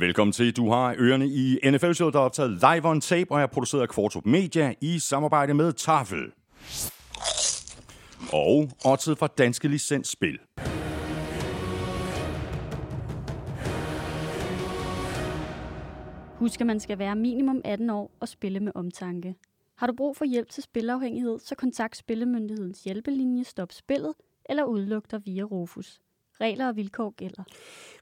Velkommen til. Du har ørerne i NFL-showet, der er optaget live on tape og er produceret af Kvartrup Media i samarbejde med Tafel. Og oddset fra Danske Licensspil. Husk, at man skal være minimum 18 år og spille med omtanke. Har du brug for hjælp til spilafhængighed, så kontakt Spillemyndighedens hjælpelinje Stop Spillet eller udluk dig via Rufus. Regler og vilkår gælder.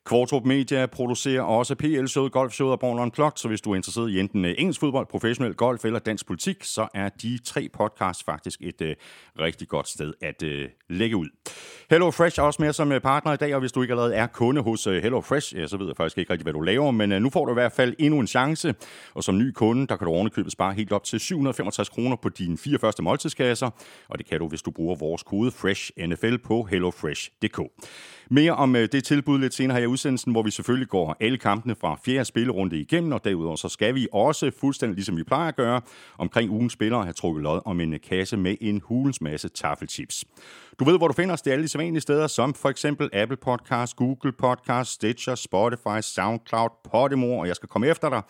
Kvartrup Media producerer også PL-showet, golfshowet og Born Unplugged, så hvis du er interesseret i enten øh, engelsk fodbold, professionel golf eller dansk politik, så er de tre podcasts faktisk et øh, rigtig godt sted at øh, lægge ud. Hello Fresh er også med som øh, partner i dag, og hvis du ikke allerede er kunde hos øh, Hello Fresh, ja, så ved jeg faktisk ikke rigtig, hvad du laver, men øh, nu får du i hvert fald endnu en chance, og som ny kunde, der kan du ovenikøbet spare helt op til 765 kroner på dine fire første måltidskasser, og det kan du, hvis du bruger vores kode FRESHNFL på hellofresh.dk. Mere om øh, det tilbud lidt senere her i udsendelsen, hvor vi selvfølgelig går alle kampene fra fjerde spillerunde igennem, og derudover så skal vi også, fuldstændig ligesom vi plejer at gøre, omkring ugens spillere have trukket lod om en kasse med en hulens masse taffelchips. Du ved, hvor du finder os. Det er alle de sædvanlige steder, som for eksempel Apple Podcast, Google Podcast, Stitcher, Spotify, SoundCloud, Podimo, og jeg skal komme efter dig.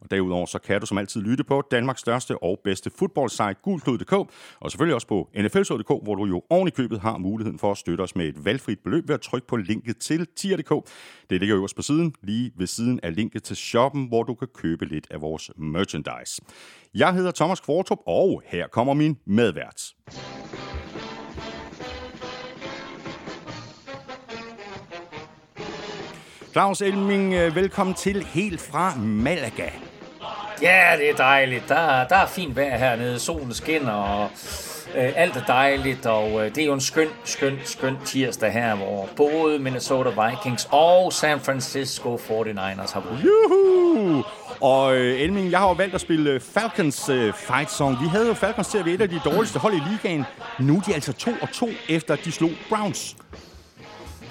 Og derudover så kan du som altid lytte på Danmarks største og bedste fodboldsite, gulklud.dk, og selvfølgelig også på nflsod.dk, hvor du jo oven i købet har muligheden for at støtte os med et valgfrit beløb ved at trykke på linket til tier.dk. Det ligger øverst på siden, lige ved siden af linket til shoppen, hvor du kan købe lidt af vores merchandise. Jeg hedder Thomas Kvartrup, og her kommer min medvært. Claus Elming, øh, velkommen til helt fra Malaga. Ja, det er dejligt. Der, der er fint vejr hernede. Solen skinner, og øh, alt er dejligt. Og øh, det er jo en skøn, skøn, skøn tirsdag her, hvor både Minnesota Vikings og San Francisco 49ers har vundet. Juhu! Og øh, Elming, jeg har jo valgt at spille øh, Falcons øh, fight song. Vi havde jo Falcons til at være et af de dårligste hold i ligaen. Nu er de altså 2 og 2 efter de slog Browns.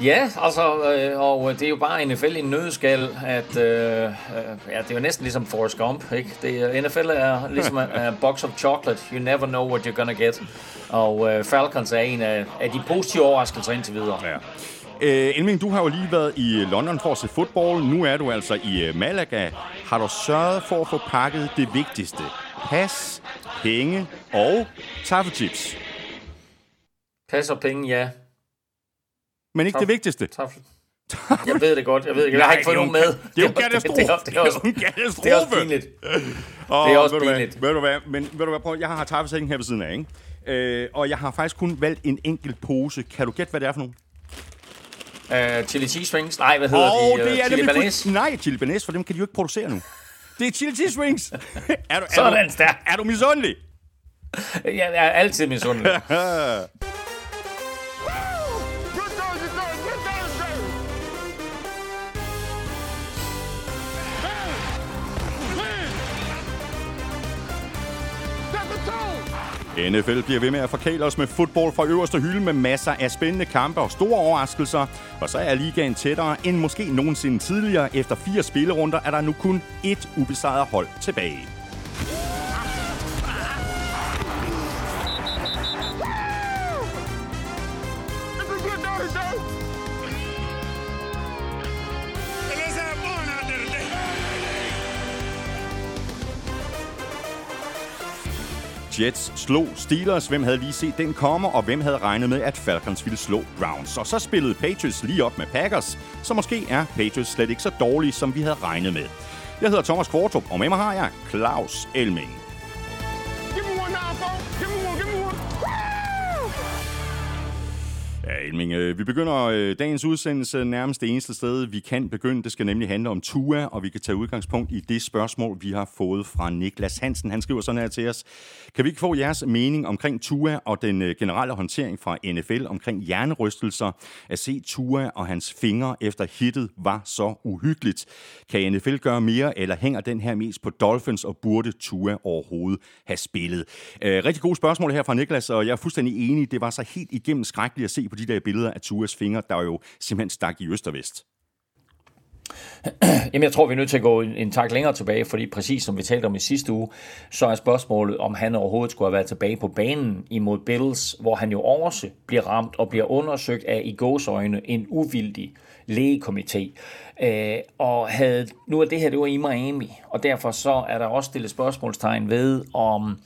Ja, altså, øh, og det er jo bare NFL i en nødskal, at øh, ja, det er jo næsten ligesom Forrest Gump, ikke? Det, NFL er ligesom a box of chocolate, you never know what you're gonna get. Og øh, Falcons er en af, af de positive overraskelser indtil videre. Ja. Øh, Elming, du har jo lige været i London for at se fodbold. Nu er du altså i Malaga. Har du sørget for at få pakket det vigtigste? Pas, penge og taffelchips. Pas og penge, ja. Men ikke Taf- det vigtigste. Taf- jeg ved det godt. Jeg ved ikke. Jeg har ikke fået nogen med. Det er jo katastrofe. Det, det, det, er også, en katastrofe. Det er også pinligt. Oh, det er også ved pinligt. Ved du hvad? Men ved du hvad? Prøv, jeg har taffelsækken her ved siden af, ikke? Øh, og jeg har faktisk kun valgt en enkelt pose. Kan du gætte, hvad det er for nogen? Uh, chili cheese rings? Nej, hvad hedder oh, de? Uh, det er chili banæs? Nej, chili banæs, for dem kan de jo ikke producere nu. Det er chili cheese rings. er du, er Sådan du, Er du misundelig? jeg er altid misundelig. NFL bliver ved med at forkæle os med fodbold fra øverste hylde med masser af spændende kampe og store overraskelser. Og så er ligaen tættere end måske nogensinde tidligere. Efter fire spillerunder er der nu kun ét ubesejret hold tilbage. Jets slog Steelers. Hvem havde lige set den komme, og hvem havde regnet med, at Falcons ville slå Browns? Og så spillede Patriots lige op med Packers, så måske er Patriots slet ikke så dårlige, som vi havde regnet med. Jeg hedder Thomas Kvartrup, og med mig har jeg Claus Elming. Ja, Elming, øh, vi begynder øh, dagens udsendelse nærmest det eneste sted, vi kan begynde. Det skal nemlig handle om Tua, og vi kan tage udgangspunkt i det spørgsmål, vi har fået fra Niklas Hansen. Han skriver sådan her til os. Kan vi ikke få jeres mening omkring Tua og den øh, generelle håndtering fra NFL omkring hjernerystelser? At se Tua og hans fingre efter hittet var så uhyggeligt. Kan NFL gøre mere, eller hænger den her mest på Dolphins, og burde Tua overhovedet have spillet? Øh, rigtig gode spørgsmål her fra Niklas, og jeg er fuldstændig enig. Det var så helt igennem skrækkeligt at se på de der billeder af Tuas fingre, der jo simpelthen stak i øst og vest. Jamen, jeg tror, vi er nødt til at gå en, en tak længere tilbage, fordi præcis som vi talte om i sidste uge, så er spørgsmålet, om han overhovedet skulle have været tilbage på banen imod Bills, hvor han jo også bliver ramt og bliver undersøgt af i gåsøjne en uvildig lægekomité. Øh, og havde, nu er det her, det var i Miami, og derfor så er der også stillet spørgsmålstegn ved, om,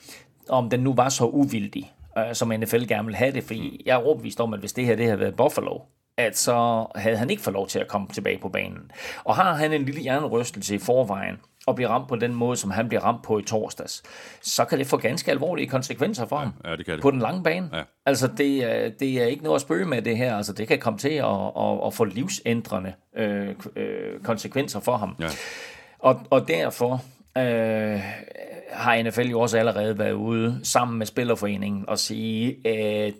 om den nu var så uvildig, øh, som NFL gerne ville have det, fordi jeg er overbevist om, at hvis det her det havde været Buffalo, at så havde han ikke fået lov til at komme tilbage på banen. Og har han en lille hjernerystelse i forvejen, og bliver ramt på den måde, som han bliver ramt på i torsdags, så kan det få ganske alvorlige konsekvenser for ham ja, det kan det. på den lange bane. Ja. Altså, det, er- det er ikke noget at spøge med det her. Altså, det kan komme til at, at, at få livsændrende øh, øh, konsekvenser for ham. Ja. Og, og derfor øh, har NFL jo også allerede været ude sammen med Spillerforeningen og sige, at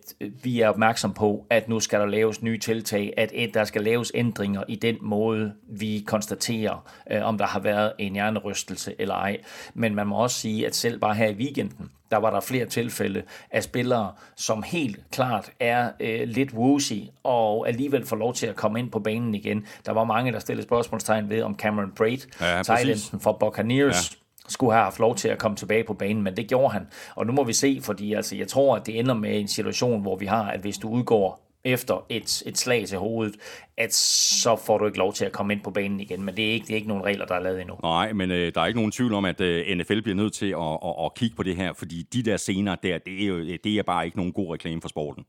vi er opmærksom på, at nu skal der laves nye tiltag, at et, der skal laves ændringer i den måde, vi konstaterer, øh, om der har været en hjernerystelse eller ej. Men man må også sige, at selv bare her i weekenden, der var der flere tilfælde af spillere, som helt klart er øh, lidt woozy, og alligevel får lov til at komme ind på banen igen. Der var mange, der stillede spørgsmålstegn ved, om Cameron Braid, Ja, enden for Buccaneers, ja skulle have haft lov til at komme tilbage på banen, men det gjorde han. Og nu må vi se, fordi altså, jeg tror, at det ender med en situation, hvor vi har, at hvis du udgår efter et, et slag til hovedet, at så får du ikke lov til at komme ind på banen igen. Men det er ikke, det er ikke nogen regler, der er lavet endnu. Nej, men øh, der er ikke nogen tvivl om, at øh, NFL bliver nødt til at, at, at kigge på det her, fordi de der scener der, det er, jo, det er bare ikke nogen god reklame for sporten.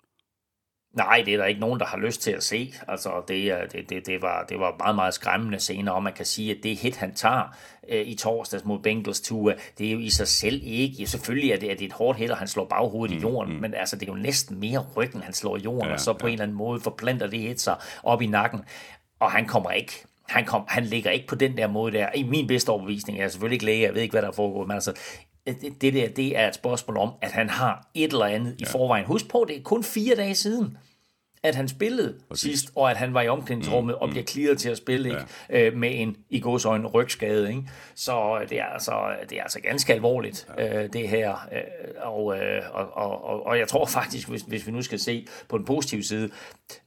Nej, det er der ikke nogen, der har lyst til at se. Altså, det, det, det, det, var, det var meget, meget skræmmende scener, og man kan sige, at det hit, han tager øh, i torsdags mod Bengals Tua, det er jo i sig selv ikke. Ja, selvfølgelig er det, at det er et hårdt hit, og han slår baghovedet mm, i jorden, mm. men altså, det er jo næsten mere ryggen, han slår i jorden, ja, og så på ja. en eller anden måde forplanter det hit sig op i nakken, og han kommer ikke han, kom, han ligger ikke på den der måde der. I min bedste overbevisning, jeg er selvfølgelig ikke læge, jeg ved ikke, hvad der foregår, men altså, det, det der, det er et spørgsmål om, at han har et eller andet ja. i forvejen. Husk på, det er kun fire dage siden, at han spillede Præcis. sidst, og at han var i omklædningsrummet mm, og bliver clearet til at spille ikke? Ja. Øh, med en i godsøjne rygskade. Ikke? Så det er, altså, det er altså ganske alvorligt, ja. øh, det her. Øh, og, øh, og, og, og, og jeg tror faktisk, hvis, hvis vi nu skal se på den positive side,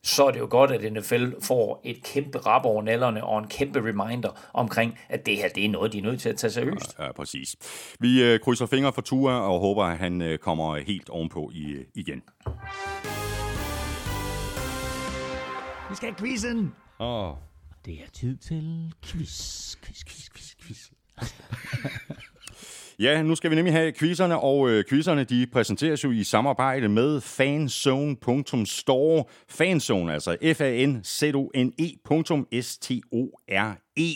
så er det jo godt, at NFL får et kæmpe rap over nallerne og en kæmpe reminder omkring, at det her det er noget, de er nødt til at tage seriøst. Ja, præcis. Vi øh, krydser fingre for Tua og håber, at han øh, kommer helt ovenpå i, øh, igen. Vi skal have quizzen. Åh, Det er tid til quiz, quiz, quiz, quiz, quiz. Ja, nu skal vi nemlig have quizzerne, og øh, quizzerne de præsenteres jo i samarbejde med fanzone.store. Fanzone, altså F-A-N-Z-O-N-E punktum S-T-O-R-E.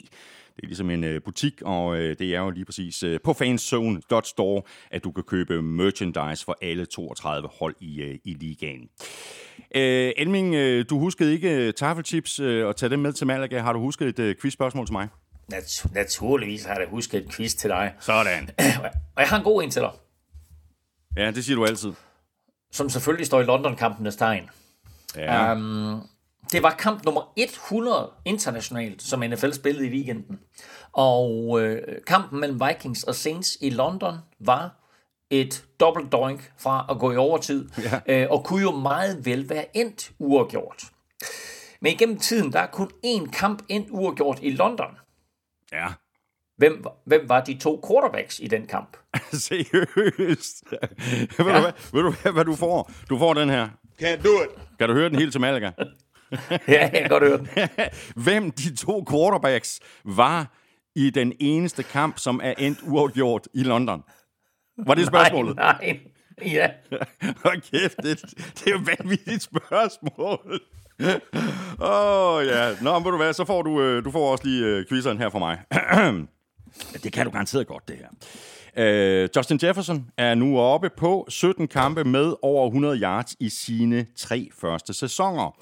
Det er ligesom en øh, butik, og øh, det er jo lige præcis øh, på fanzone.store, at du kan købe merchandise for alle 32 hold i, øh, i ligaen. Øh, Elming, øh, du huskede ikke taffelchips øh, og tage dem med til Malaga. Har du husket et øh, quizspørgsmål til mig? Nat- naturligvis har jeg da husket et quiz til dig. Sådan. Og jeg har en god en til dig, Ja, det siger du altid. som selvfølgelig står i London-kampenes tegn. Ja. Um, det var kamp nummer 100 internationalt, som NFL spillede i weekenden. Og øh, kampen mellem Vikings og Saints i London var et dobbelt doink fra at gå i overtid, ja. øh, og kunne jo meget vel være endt uafgjort. Men igennem tiden, der er kun én kamp endt uafgjort i London. ja. Hvem, hvem var de to quarterbacks i den kamp? Seriøst? ved, du, hvad, ved du hvad, hvad du får? Du får den her. Can't do it. Kan du høre den helt til Malaga? ja, jeg kan godt høre den. Hvem de to quarterbacks var i den eneste kamp, som er endt uafgjort i London? Var det spørgsmålet? Nej, nej. Ja. Hold kæft, det, det er jo et vanvittigt spørgsmål. Åh, oh, ja. Nå, men du hvad, så får du, øh, du får også lige øh, quizzeren her fra mig. det kan du garanteret godt, det her. Øh, Justin Jefferson er nu oppe på 17 kampe med over 100 yards i sine tre første sæsoner.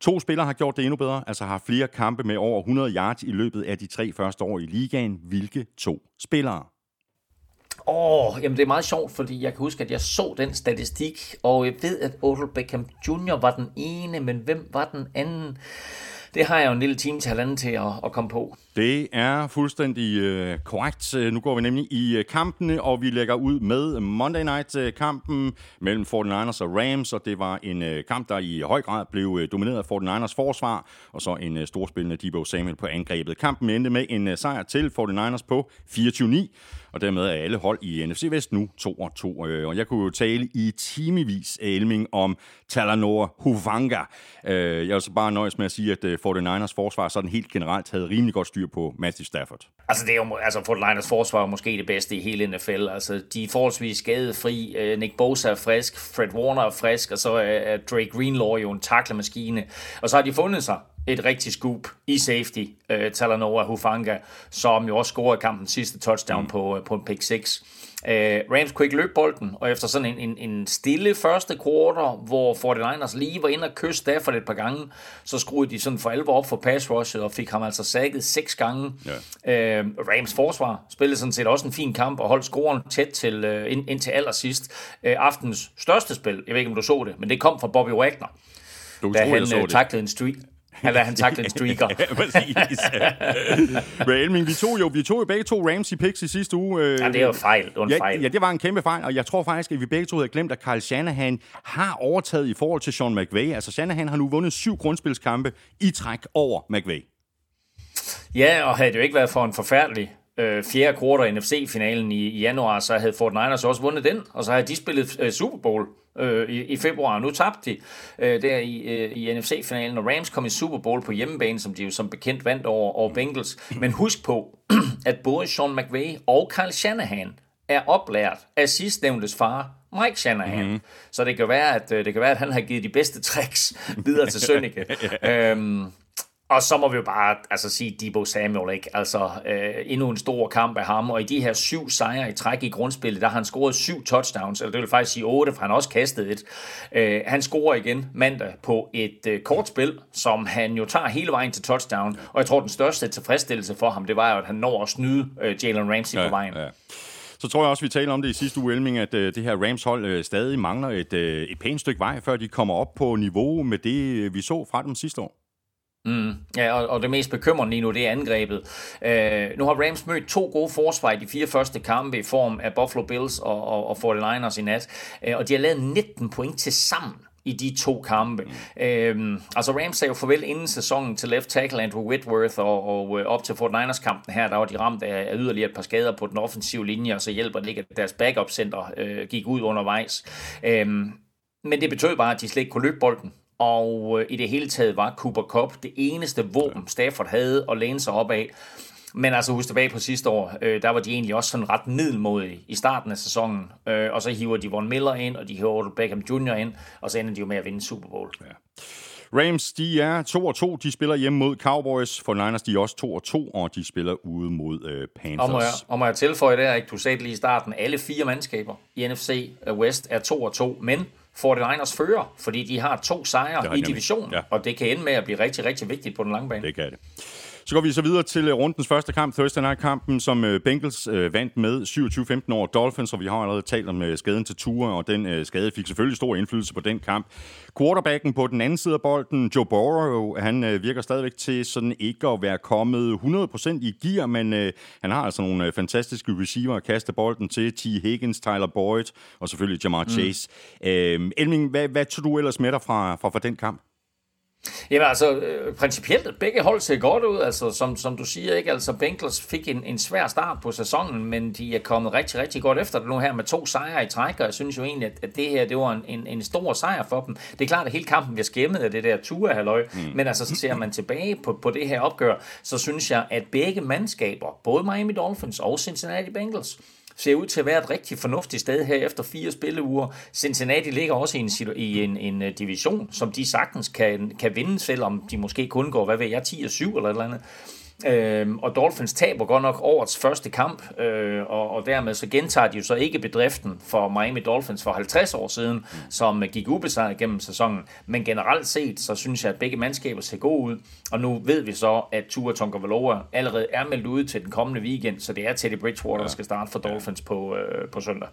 To spillere har gjort det endnu bedre, altså har flere kampe med over 100 yards i løbet af de tre første år i ligaen. Hvilke to spillere? Åh, oh, jamen det er meget sjovt, fordi jeg kan huske, at jeg så den statistik, og jeg ved, at Odell Beckham Jr. var den ene, men hvem var den anden? Det har jeg jo en lille time til halvanden til at, at komme på. Det er fuldstændig øh, korrekt. Nu går vi nemlig i øh, kampene, og vi lægger ud med Monday Night-kampen øh, mellem 49ers og Rams, og det var en øh, kamp, der i høj grad blev øh, domineret af 49ers forsvar, og så en øh, storspillende Debo Samuel på angrebet. Kampen endte med en øh, sejr til 49ers på 24-9, og dermed er alle hold i NFC Vest nu 2-2. Øh, og jeg kunne jo tale i timevis Elming om Talanoa Huvanga. Øh, jeg vil så bare nøjes med at sige, at øh, 49ers forsvar sådan helt generelt havde rimelig godt styr på Matthew Stafford. Altså, det er jo, altså 49ers forsvar er måske det bedste i hele NFL. Altså, de er forholdsvis skadefri. Nick Bosa er frisk, Fred Warner er frisk, og så er Drake Greenlaw jo en taklemaskine. Og så har de fundet sig et rigtig scoop i safety, uh, Talanoa Hufanga, som jo også scorede kampen sidste touchdown mm. på, på en pick 6. Uh, Rams kunne ikke løbe bolden, og efter sådan en, en, en stille første quarter, hvor 49ers lige var inde og kysse Stafford et par gange, så skruede de sådan for alvor op for pass rushet, og fik ham altså sækket seks gange. Ja. Uh, Rams forsvar spillede sådan set også en fin kamp, og holdt scoren tæt til, uh, ind, ind til allersidst. Uh, aftens største spil, jeg ved ikke om du så det, men det kom fra Bobby Wagner. Da han uh, taklede en street eller han takte en streaker. ja, præcis. Elming, vi tog jo vi tog jo begge to Ramsey picks i sidste uge. Øh, ja, det er jo fejl. Det var en ja, fejl. Ja, det var en kæmpe fejl, og jeg tror faktisk, at vi begge to havde glemt, at Carl Shanahan har overtaget i forhold til Sean McVay. Altså, Shanahan har nu vundet syv grundspilskampe i træk over McVay. Ja, og havde det jo ikke været for en forfærdelig øh, fjerde i NFC-finalen i, i januar, så havde Fort Niners også vundet den, og så havde de spillet øh, Super Bowl øh, i, i februar. Nu tabte de øh, der i, øh, i NFC-finalen, og Rams kom i Super Bowl på hjemmebane, som de jo som bekendt vandt over, over Bengals. Men husk på, at både Sean McVay og Kyle Shanahan er oplært af sidstnævntes far, Mike Shanahan. Mm-hmm. Så det kan være, at øh, det kan være, at han har givet de bedste tricks videre til Sønneke. øhm, og så må vi jo bare altså, sige Debo Samuel, ikke? Altså, øh, endnu en stor kamp af ham, og i de her syv sejre i træk i grundspillet, der har han scoret syv touchdowns, eller det vil faktisk sige otte, for han har også kastet et. Øh, han scorer igen mandag på et øh, kort spil, som han jo tager hele vejen til touchdown, og jeg tror, den største tilfredsstillelse for ham, det var jo, at han når at snyde øh, Jalen Ramsey ja, på vejen. Ja. Så tror jeg også, vi taler om det i sidste uge, Elming, at øh, det her Rams-hold øh, stadig mangler et, øh, et pænt stykke vej, før de kommer op på niveau med det, vi så fra dem sidste år. Mm, ja, og, og det mest bekymrende lige nu, det er angrebet. Øh, nu har Rams mødt to gode forsvar i de fire første kampe i form af Buffalo Bills og, og, og 49ers i nat, øh, og de har lavet 19 point til sammen i de to kampe. Mm. Øhm, altså Rams sagde jo farvel inden sæsonen til left tackle Andrew Whitworth, og, og øh, op til 49ers-kampen her, der var de ramt af, af yderligere et par skader på den offensive linje, og så hjælper det ikke, at deres backup-center øh, gik ud undervejs. Øhm, men det betød bare, at de slet ikke kunne løbe bolden. Og øh, i det hele taget var Cooper Cup det eneste våben, Stafford havde at læne sig op af. Men altså husk tilbage på sidste år, øh, der var de egentlig også sådan ret middelmodige i starten af sæsonen. Øh, og så hiver de Von Miller ind, og de hiver Beckham Jr. ind, og så ender de jo med at vinde Super Bowl. Ja. Rams, de er 2 og 2. De spiller hjemme mod Cowboys. For Niners, de er også 2 og 2, og de spiller ude mod uh, Panthers. Og må, jeg, og må jeg tilføje der, ikke? Du sagde lige i starten. Alle fire mandskaber i NFC West er 2 og 2, men 49ers fører, fordi de har to sejre i divisionen, ja. og det kan ende med at blive rigtig, rigtig vigtigt på den lange bane. Det kan det. Så går vi så videre til øh, rundens første kamp, Thursday Night-kampen, som øh, Bengals øh, vandt med 27-15 over Dolphins, og vi har allerede talt om skaden til Tua, og den skade fik selvfølgelig stor indflydelse på den kamp. Quarterbacken på den anden side af bolden, Joe Burrow, han virker stadigvæk til sådan ikke at være kommet 100% i gear, men han har altså nogle fantastiske receiver at kaste bolden til. T. Higgins, Tyler Boyd og selvfølgelig Jamar mm. Chase. Mm. Elming, hvad, hvad tog du ellers med dig fra, fra, fra den kamp? Jamen altså, øh, principielt, begge hold ser godt ud, altså som, som du siger, ikke? Altså Bengals fik en, en svær start på sæsonen, men de er kommet rigtig, rigtig godt efter det nu her med to sejre i træk, og jeg synes jo egentlig, at, at det her, det var en, en, en stor sejr for dem. Det er klart, at hele kampen bliver skæmmet af det der ture halløj, mm. men altså, så ser man tilbage på, på det her opgør, så synes jeg, at begge mandskaber, både Miami Dolphins og Cincinnati Bengals, ser ud til at være et rigtig fornuftigt sted her efter fire spilleuger. Cincinnati ligger også i en, i en, en øh, division, som de sagtens kan, kan vinde, selvom de måske kun går, hvad ved jeg, 10 og 7 eller et eller andet. Øh, og Dolphins taber godt nok årets første kamp, øh, og, og dermed så gentager de jo så ikke bedriften for Miami Dolphins for 50 år siden, som gik ubesejret gennem sæsonen. Men generelt set, så synes jeg, at begge mandskaber ser gode ud, og nu ved vi så, at Tua Tonga allerede er meldt ud til den kommende weekend, så det er Teddy Bridgewater, ja. der skal starte for Dolphins ja. på, øh, på søndag.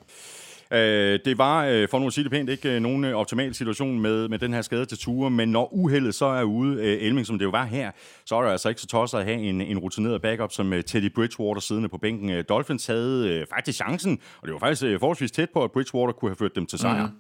Øh, det var, øh, for nu at sige det pænt, ikke øh, nogen øh, optimal situation med, med den her skade til Ture, men når uheldet så er ude, øh, Elming, som det jo var her, så er det altså ikke så tosset at have en, en rutineret backup som øh, Teddy Bridgewater siddende på bænken. Øh, Dolphins havde øh, faktisk chancen, og det var faktisk øh, forholdsvis tæt på, at Bridgewater kunne have ført dem til sejr. Mm.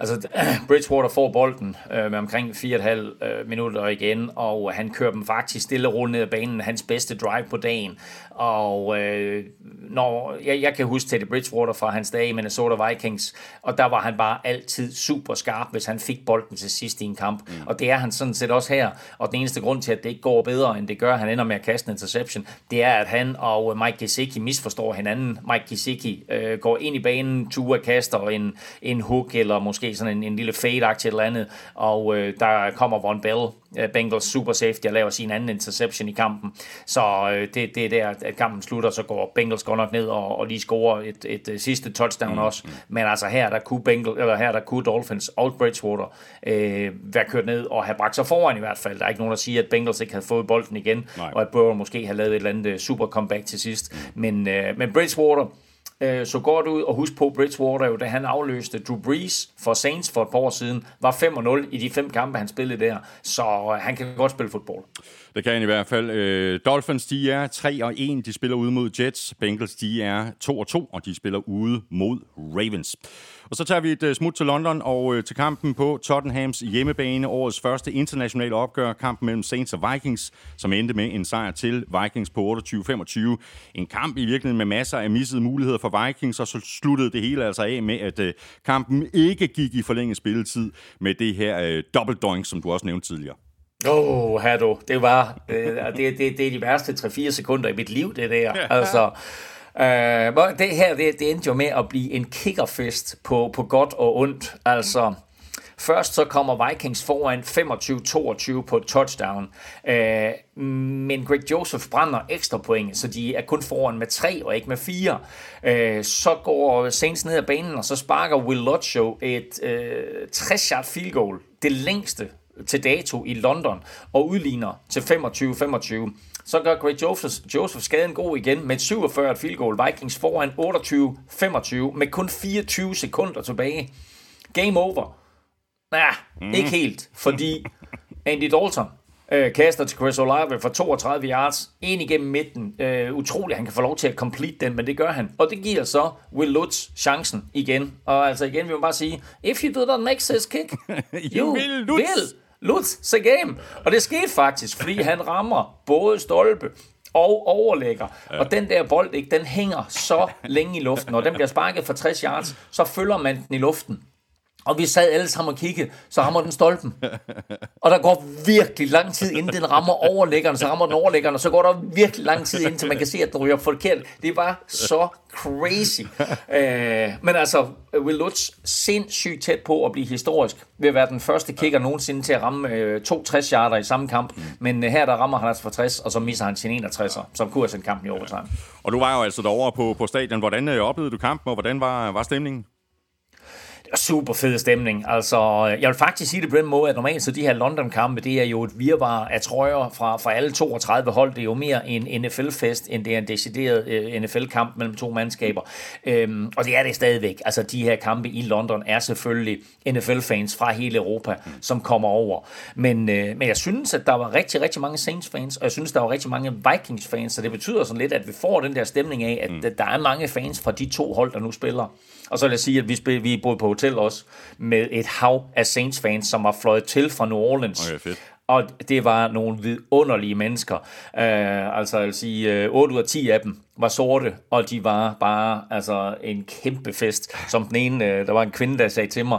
Altså, Bridgewater får bolden øh, med omkring 4,5 øh, minutter igen, og han kører dem faktisk stille og roligt ned ad banen, hans bedste drive på dagen. Og øh, når, jeg, jeg kan huske Teddy Bridgewater fra hans dage i Minnesota Vikings, og der var han bare altid super skarp, hvis han fik bolden til sidst i en kamp. Mm. Og det er han sådan set også her. Og den eneste grund til, at det ikke går bedre, end det gør, han ender med at kaste en interception, det er, at han og Mike Gesicki misforstår hinanden. Mike Gesicki øh, går ind i banen, Tua kaster en, en hook eller måske sådan en, en lille fade-agtigt eller andet, og øh, der kommer Von Bell, øh, Bengals super safety, og laver sin anden interception i kampen. Så øh, det, det er der, at kampen slutter, så går Bengals godt nok ned og, og lige scorer et, et, et øh, sidste touchdown mm. også. Men altså her, der kunne, Bengals, eller her, der kunne Dolphins og Bridgewater øh, være kørt ned og have bragt sig foran i hvert fald. Der er ikke nogen, der siger, at Bengals ikke havde fået bolden igen, Nej. og at Burrow måske har lavet et eller andet øh, super comeback til sidst. Mm. Men, øh, men Bridgewater, øh, så godt ud, og husk på, Bridgewater jo, da han afløste Drew Brees for Saints for et par år siden, var 5-0 i de fem kampe, han spillede der, så øh, han kan godt spille fodbold. Det kan han i hvert fald. Øh, Dolphins, de er 3 og 1, de spiller ude mod Jets. Bengals, de er 2 og 2, og de spiller ude mod Ravens. Og så tager vi et øh, smut til London og øh, til kampen på Tottenhams hjemmebane. Årets første internationale opgør, kampen mellem Saints og Vikings, som endte med en sejr til Vikings på 28-25. En kamp i virkeligheden med masser af missede muligheder for Vikings, og så sluttede det hele altså af med, at øh, kampen ikke gik i forlænget spilletid med det her dobbeltdoink, som du også nævnte tidligere. Åh, oh, du. Det var, øh, det, det, det er de værste 3-4 sekunder i mit liv, det der. Altså, øh, det her, det, det endte jo med at blive en kickerfest på, på godt og ondt. Altså, Først så kommer Vikings foran 25-22 på et touchdown, øh, men Greg Joseph brænder ekstra point, så de er kun foran med 3 og ikke med 4. Øh, så går Saints ned ad banen, og så sparker Will Lodge et øh, 60-yard field goal, det længste til dato i London og udligner til 25-25. Så gør Greg Joseph, Joseph skaden god igen med et 47 field goal. Vikings foran 28-25 med kun 24 sekunder tilbage. Game over. Nej, mm. ikke helt, fordi Andy Dalton øh, kaster til Chris Olave for 32 yards, ind igennem midten. Øh, utroligt, han kan få lov til at complete den, men det gør han. Og det giver så Will Lutz chancen igen. Og altså igen vil man bare sige, if you do not make this kick, you, you will Lutz. will Lutz game. Og det skete faktisk, fordi han rammer både stolpe og overlægger. Ja. Og den der bold, ikke, den hænger så længe i luften, og den bliver sparket for 60 yards, så følger man den i luften. Og vi sad alle sammen og kiggede, så rammer den stolpen. Og der går virkelig lang tid, inden den rammer overlæggeren, så rammer den overlæggeren, og så går der virkelig lang tid, indtil man kan se, at den ryger forkert. Det var så crazy. Øh, men altså, Will Lutz sindssygt tæt på at blive historisk, ved at være den første kicker nogensinde til at ramme øh, to 60 yarder i samme kamp. Men øh, her der rammer han altså for 60, og så misser han sin 61'er, som kunne have sendt kampen i overtime. Og du var jo altså derovre på, på stadion. Hvordan øh, oplevede du kampen, og hvordan var, var stemningen? Super fed stemning. Altså, jeg vil faktisk sige det på den måde, at normalt så de her London-kampe, det er jo et virvar af trøjer fra, fra alle 32 hold. Det er jo mere en NFL-fest, end det er en decideret øh, NFL-kamp mellem to mandskaber. Um, og det er det stadigvæk. Altså, de her kampe i London er selvfølgelig NFL-fans fra hele Europa, som kommer over. Men, uh, men jeg synes, at der var rigtig, rigtig mange Saints-fans, og jeg synes, der var rigtig mange Vikings-fans, så det betyder sådan lidt, at vi får den der stemning af, at mm. der er mange fans fra de to hold, der nu spiller. Og så vil jeg sige, at vi, spil, vi boede på hotel også med et hav af Saints-fans, som var fløjet til fra New Orleans. Okay, fedt. Og det var nogle vidunderlige mennesker. Uh, altså, jeg vil sige, uh, 8 ud af 10 af dem var sorte, og de var bare altså, en kæmpe fest. Som den ene, uh, der var en kvinde, der sagde til mig,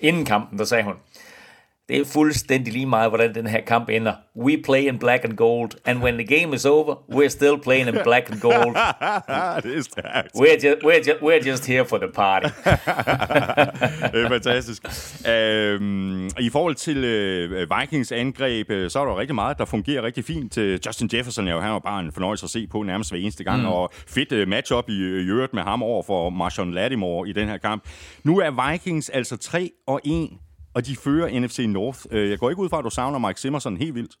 inden kampen, der sagde hun, det er fuldstændig lige meget, hvordan den her kamp ender. We play in black and gold, and when the game is over, we're still playing in black and gold. det er stærkt. We're just, we're, just, we're just here for the party. det er fantastisk. Øhm, I forhold til øh, Vikings angreb, øh, så er der rigtig meget, der fungerer rigtig fint. Øh, Justin Jefferson er jo, var bare en fornøjelse at se på nærmest hver eneste gang, mm. og fedt uh, matchup i øvrigt med ham over for Marshawn Lattimore i den her kamp. Nu er Vikings altså 3 og 1 og de fører NFC North. Øh, jeg går ikke ud fra, at du savner Mike Simmerson helt vildt.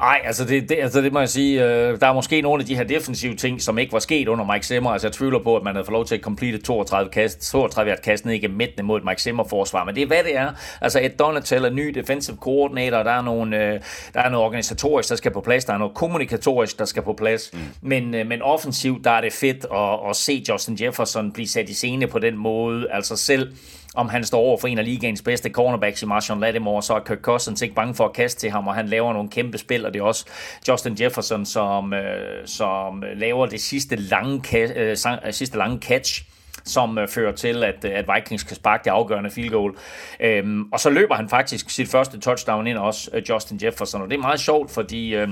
Nej, altså det, det, altså det må jeg sige, øh, der er måske nogle af de her defensive ting, som ikke var sket under Mike Zimmer. Altså jeg tvivler på, at man havde fået lov til at complete 32 kast, 32 kast ned igennem midten mod et Mike Zimmer forsvar. Men det er hvad det er. Altså Ed Donatel er ny defensive coordinator, der er, nogle, øh, der er noget organisatorisk, der skal på plads, der er noget kommunikatorisk, der skal på plads. Mm. Men, øh, men offensivt, der er det fedt at, at se Justin Jefferson blive sat i scene på den måde. Altså selv om han står over for en af ligaens bedste cornerbacks i Marshawn Lattimore, så er Kirk Cousins ikke bange for at kaste til ham, og han laver nogle kæmpe spil, og det er også Justin Jefferson, som, øh, som laver det sidste lange, øh, øh, sidste lange catch, som øh, fører til, at, øh, at Vikings kan sparke det afgørende field goal. Øhm, og så løber han faktisk sit første touchdown ind også, øh, Justin Jefferson, og det er meget sjovt, fordi... Øh,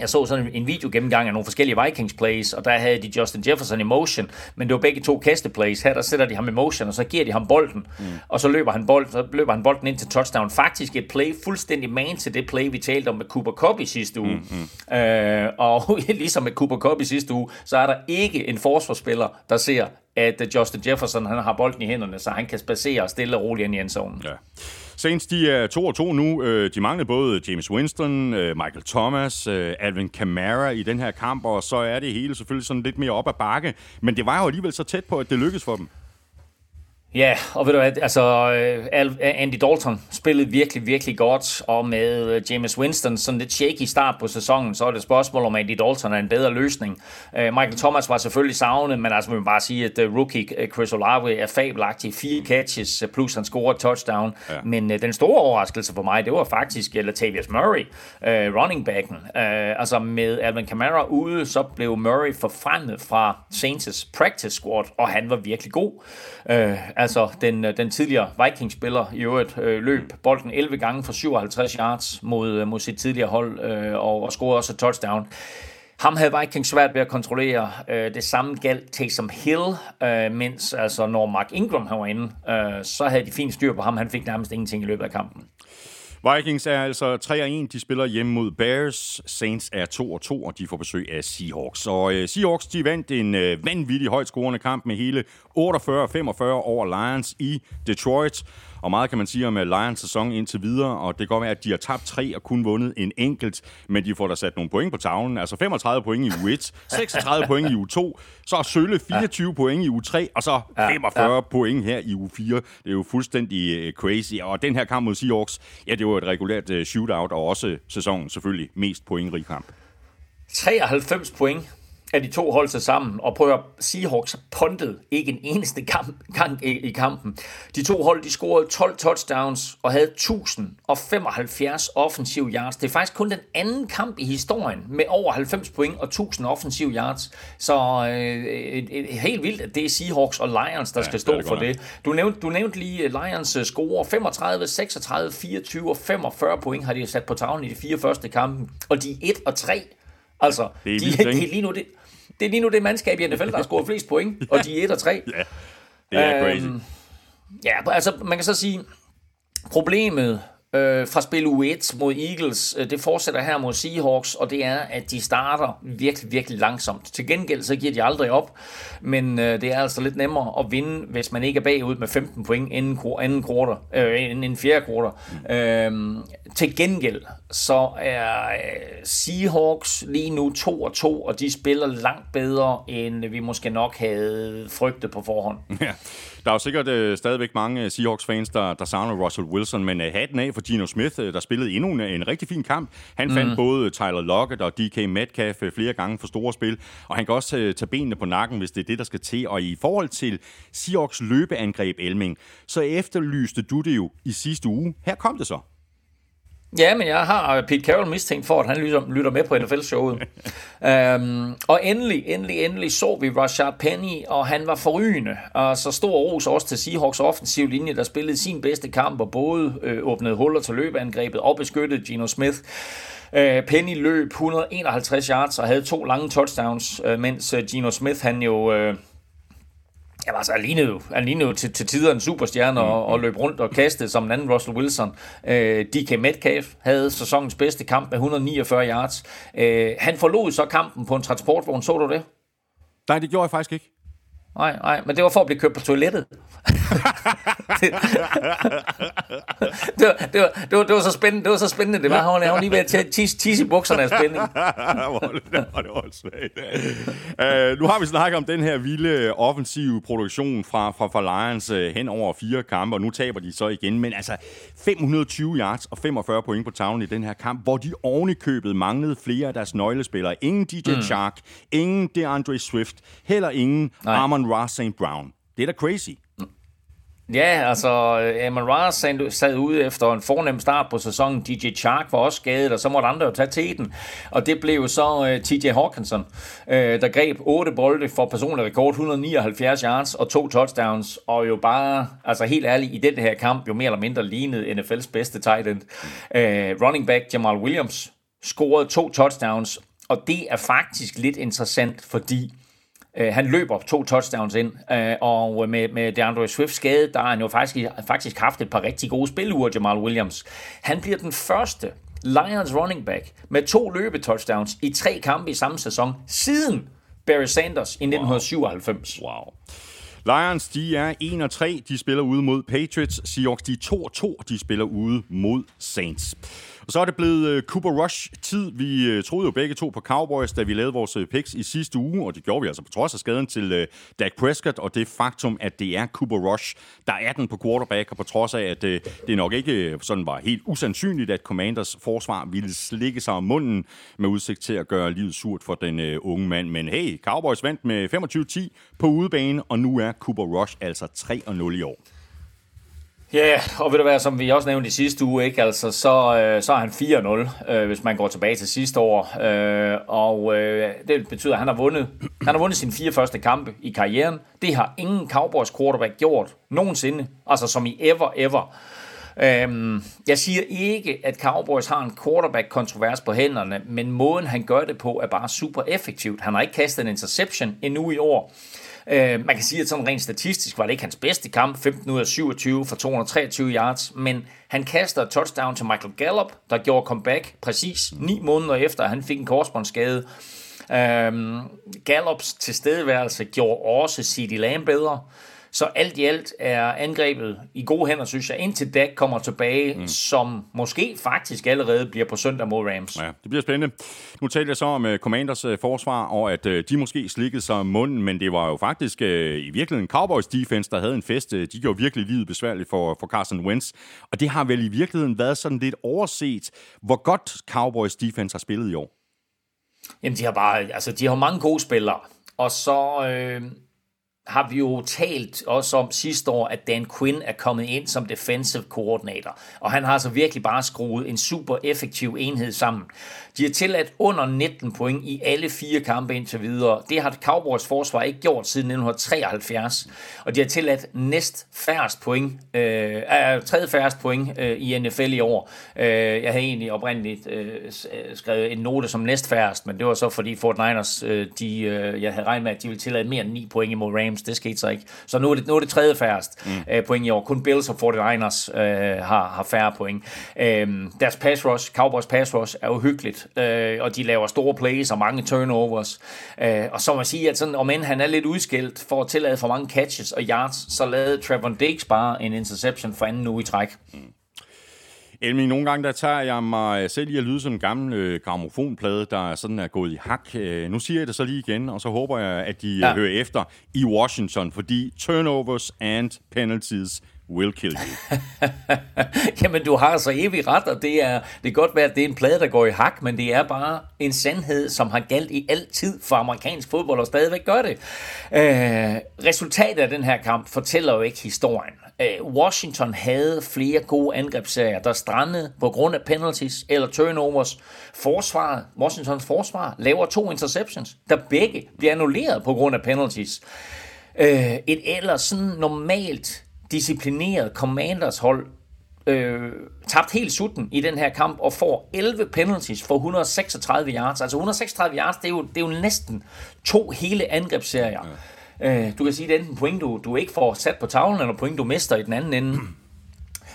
jeg så sådan en video gennemgang af nogle forskellige Vikings plays, og der havde de Justin Jefferson i motion, men det var begge to kasteplays. Her der sætter de ham i motion, og så giver de ham bolden, mm. og så løber, han bold, så løber han bolden ind til touchdown. Faktisk et play fuldstændig man til det play, vi talte om med Cooper Cup i sidste uge. Mm, mm. Øh, og ligesom med Cooper Cup i sidste uge, så er der ikke en forsvarsspiller, der ser, at Justin Jefferson han har bolden i hænderne, så han kan spacere stille og roligt ind i endzonen. Ja. Saints, de er 2 og 2 nu. Øh, de manglede både James Winston, øh, Michael Thomas, øh, Alvin Kamara i den her kamp, og så er det hele selvfølgelig sådan lidt mere op ad bakke. Men det var jo alligevel så tæt på, at det lykkedes for dem. Ja, og ved du hvad, altså Andy Dalton spillede virkelig, virkelig godt, og med James Winston sådan lidt shaky start på sæsonen, så er det et spørgsmål om Andy Dalton er en bedre løsning. Michael Thomas var selvfølgelig savnet, men altså man vil bare sige, at rookie Chris Olave er fabelagtig. Fire catches, plus han scorer touchdown. Ja. Men den store overraskelse for mig, det var faktisk Latavius Murray, running backen. Altså med Alvin Kamara ude, så blev Murray forfremmet fra Saints' practice squad, og han var virkelig god. Altså, Altså, den, øh, den tidligere Vikings-spiller i øvrigt øh, løb bolden 11 gange for 57 yards mod, øh, mod sit tidligere hold øh, og, og scorede også et touchdown. Ham havde Vikings svært ved at kontrollere. Øh, det samme galt Taysom Hill, øh, mens altså, når Mark Ingram han var inde, øh, så havde de fint styr på ham. Han fik nærmest ingenting i løbet af kampen. Vikings er altså 3-1. De spiller hjemme mod Bears. Saints er 2-2, og de får besøg af Seahawks. Og øh, Seahawks de vandt en øh, vanvittig højt scorende kamp med hele 48-45 over Lions i Detroit. Og meget kan man sige om øh, Lions sæson indtil videre, og det kan godt være, at de har tabt tre og kun vundet en enkelt, men de får da sat nogle point på tavlen. Altså 35 point i u 1, 36 point i u 2, så er Sølle 24 ja. point i u 3, og så 45 ja. point her i u 4. Det er jo fuldstændig crazy. Og den her kamp mod Seahawks, ja, det var et regulært shootout, og også sæsonen selvfølgelig mest pointrig kamp. 93 point af de to hold sig sammen, og prøver Seahawks puntet ikke en eneste kamp, gang i, i kampen. De to hold, de scorede 12 touchdowns og havde 1075 offensiv yards. Det er faktisk kun den anden kamp i historien med over 90 point og 1000 offensiv yards. Så øh, et, et, helt vildt, at det er Seahawks og Lions, der ja, skal stå det for det. Du nævnte, du nævnte lige øh, Lions øh, score 35, 36, 24 og 45 point har de sat på tavlen i de fire første kampe, og de er 1 og 3 Altså, det er, de, vildt, er lige nu det, det er lige nu det mandskab i NFL, der har scoret flest point, ja. og de er 1 og 3. Ja, det er øhm, crazy. Ja, altså man kan så sige, problemet øh, fra spil U1 mod Eagles, øh, det fortsætter her mod Seahawks, og det er, at de starter virkelig, virkelig langsomt. Til gengæld så giver de aldrig op, men øh, det er altså lidt nemmere at vinde, hvis man ikke er bagud med 15 point inden, anden quarter, øh, inden fjerde quarter. Mm. Øhm, øh, til gengæld så er øh, Seahawks lige nu 2 og 2, og de spiller langt bedre, end vi måske nok havde frygtet på forhånd. Ja. Der er jo sikkert øh, stadigvæk mange Seahawks-fans, der, der savner Russell Wilson, men øh, hatten af for Gino Smith, øh, der spillede endnu en, en rigtig fin kamp. Han mm. fandt både Tyler Lockett og DK Metcalf øh, flere gange for store spil, og han kan også øh, tage benene på nakken, hvis det er det, der skal til. Og i forhold til Seahawks løbeangreb, Elming, så efterlyste du det jo i sidste uge. Her kom det så. Ja, men jeg har Pete Carroll mistænkt for, at han lytter, lytter med på NFL-showet. um, og endelig, endelig, endelig så vi Rashad Penny, og han var forrygende. Og så stor ros også til Seahawks offensiv linje, der spillede sin bedste kamp, og både øh, åbnede huller til løbeangrebet og beskyttede Gino Smith. Uh, Penny løb 151 yards og havde to lange touchdowns, uh, mens uh, Gino Smith han jo... Ja, altså, han lignede jo, han lignede jo til, til tider en superstjerne og, og løb rundt og kastede som en anden Russell Wilson. Øh, DK Metcalf havde sæsonens bedste kamp med 149 yards. Øh, han forlod så kampen på en transportvogn. Så du det? Nej, det gjorde jeg faktisk ikke. Nej, nej, men det var for at blive kørt på toilettet. det, var, det, var, det, var, det var så spændende, det var så spændende, det var, han var, lige ved at tisse, tisse i bukserne af spænding. det var svagt. Uh, nu har vi snakket om den her vilde offensive produktion fra, fra, fra Lions uh, hen over fire kampe, og nu taber de så igen, men altså 520 yards og 45 point på tavlen i den her kamp, hvor de oven i købet manglede flere af deres nøglespillere. Ingen DJ mm. Chark, ingen DeAndre Swift, heller ingen Nej. Armon Ross St. Brown. Det er da crazy. Ja, altså øh, Amon Ra sad ude efter en fornem start på sæsonen. DJ Chark var også skadet, og så måtte andre jo tage teten. Og det blev så uh, øh, TJ Hawkinson, uh, der greb 8 bolde for personlig rekord, 179 yards og to touchdowns. Og jo bare, altså helt ærligt, i den her kamp jo mere eller mindre lignede NFL's bedste tight end. Uh, running back Jamal Williams scorede to touchdowns, og det er faktisk lidt interessant, fordi Øh, han løber to touchdowns ind, øh, og med, med DeAndre Swift skade, der har han jo faktisk, faktisk haft et par rigtig gode spiluger, Jamal Williams. Han bliver den første Lions running back med to løbetouchdowns i tre kampe i samme sæson, siden Barry Sanders i 1997. Wow. wow. Lions, de er 1 og 3. De spiller ude mod Patriots. Seahawks, de er 2 og 2. De spiller ude mod Saints. Og så er det blevet øh, Cooper Rush-tid. Vi øh, troede jo begge to på Cowboys, da vi lavede vores øh, picks i sidste uge, og det gjorde vi altså på trods af skaden til Dak Prescott, og det faktum, at det er Cooper Rush, der er den på quarterback, og på trods af, at det nok ikke sådan var helt usandsynligt, at Commanders forsvar ville slikke sig om munden med udsigt til at gøre livet surt for den unge mand. Men hey, Cowboys vandt med 25-10 på udebane, og nu er Cooper Rush altså 3-0 i år. Ja, yeah, og ved du hvad, som vi også nævnte i sidste uge, ikke? Altså, så, øh, så er han 4-0, øh, hvis man går tilbage til sidste år. Øh, og øh, det betyder, at han har, vundet, han har vundet sine fire første kampe i karrieren. Det har ingen Cowboys quarterback gjort nogensinde, altså som i ever, ever. Øhm, jeg siger ikke, at Cowboys har en quarterback-kontrovers på hænderne, men måden han gør det på er bare super effektivt. Han har ikke kastet en interception endnu i år. Øh, man kan sige, at sådan rent statistisk var det ikke hans bedste kamp, 15 ud af 27 for 223 yards, men han kaster et touchdown til Michael Gallup, der gjorde comeback præcis 9 måneder efter, at han fik en korsbåndsskade. Øh, Gallups tilstedeværelse gjorde også CD Lamb bedre. Så alt i alt er angrebet i gode hænder, synes jeg, indtil Dak kommer tilbage, mm. som måske faktisk allerede bliver på søndag mod Rams. Ja, det bliver spændende. Nu talte jeg så om uh, Commanders uh, forsvar, og at uh, de måske slikkede sig munden, men det var jo faktisk uh, i virkeligheden Cowboys defense, der havde en fest. Uh, de gjorde virkelig livet besværligt for, for Carson Wentz, og det har vel i virkeligheden været sådan lidt overset, hvor godt Cowboys defense har spillet i år. Jamen, de har bare, altså, de har mange gode spillere, og så... Øh har vi jo talt også om sidste år, at Dan Quinn er kommet ind som defensive coordinator, og han har altså virkelig bare skruet en super effektiv enhed sammen. De har tilladt under 19 point i alle fire kampe indtil videre. Det har Cowboys forsvar ikke gjort siden 1973, og de har tilladt næst færrest point, øh, tredje færrest point øh, i NFL i år. Øh, jeg havde egentlig oprindeligt øh, skrevet en note som næst færrest, men det var så fordi Fort Niners, øh, de, øh, jeg havde regnet med, at de ville tillade mere end 9 point imod Rams. Det skete så ikke. Så nu er det, nu er det tredje færrest mm. øh, point i år. Kun Bills og 49ers øh, har, har færre point. Øh, deres pass rush, Cowboys pass rush, er uhyggeligt øh, og de laver store plays og mange turnovers. Øh, og så må man sige, at sådan, om end han er lidt udskilt for at tillade for mange catches og yards, så lavede Trevor Diggs bare en interception for anden uge i træk. Mm. Elming, nogle gange der tager jeg mig selv i at lyde som en gammel øh, gramofonplade, der sådan er gået i hak. Øh, nu siger jeg det så lige igen, og så håber jeg, at de ja. hører efter i Washington, fordi turnovers and penalties will kill you. Jamen, du har så evig ret, og det er, det kan godt være, at det er en plade, der går i hak, men det er bare en sandhed, som har galt i altid for amerikansk fodbold, og stadigvæk gør det. Øh, resultatet af den her kamp fortæller jo ikke historien. Øh, Washington havde flere gode angrebsserier, der strandede på grund af penalties eller turnovers. Forsvaret, Washingtons forsvar, laver to interceptions, der begge bliver annulleret på grund af penalties. Øh, et ellers sådan normalt disciplineret Commanders hold øh, tabt helt sutten i den her kamp og får 11 penalties for 136 yards. Altså 136 yards, det er jo, det er jo næsten to hele angrebsserier. Ja. Øh, du kan sige, det er enten point, du, du ikke får sat på tavlen, eller point, du mister i den anden ende.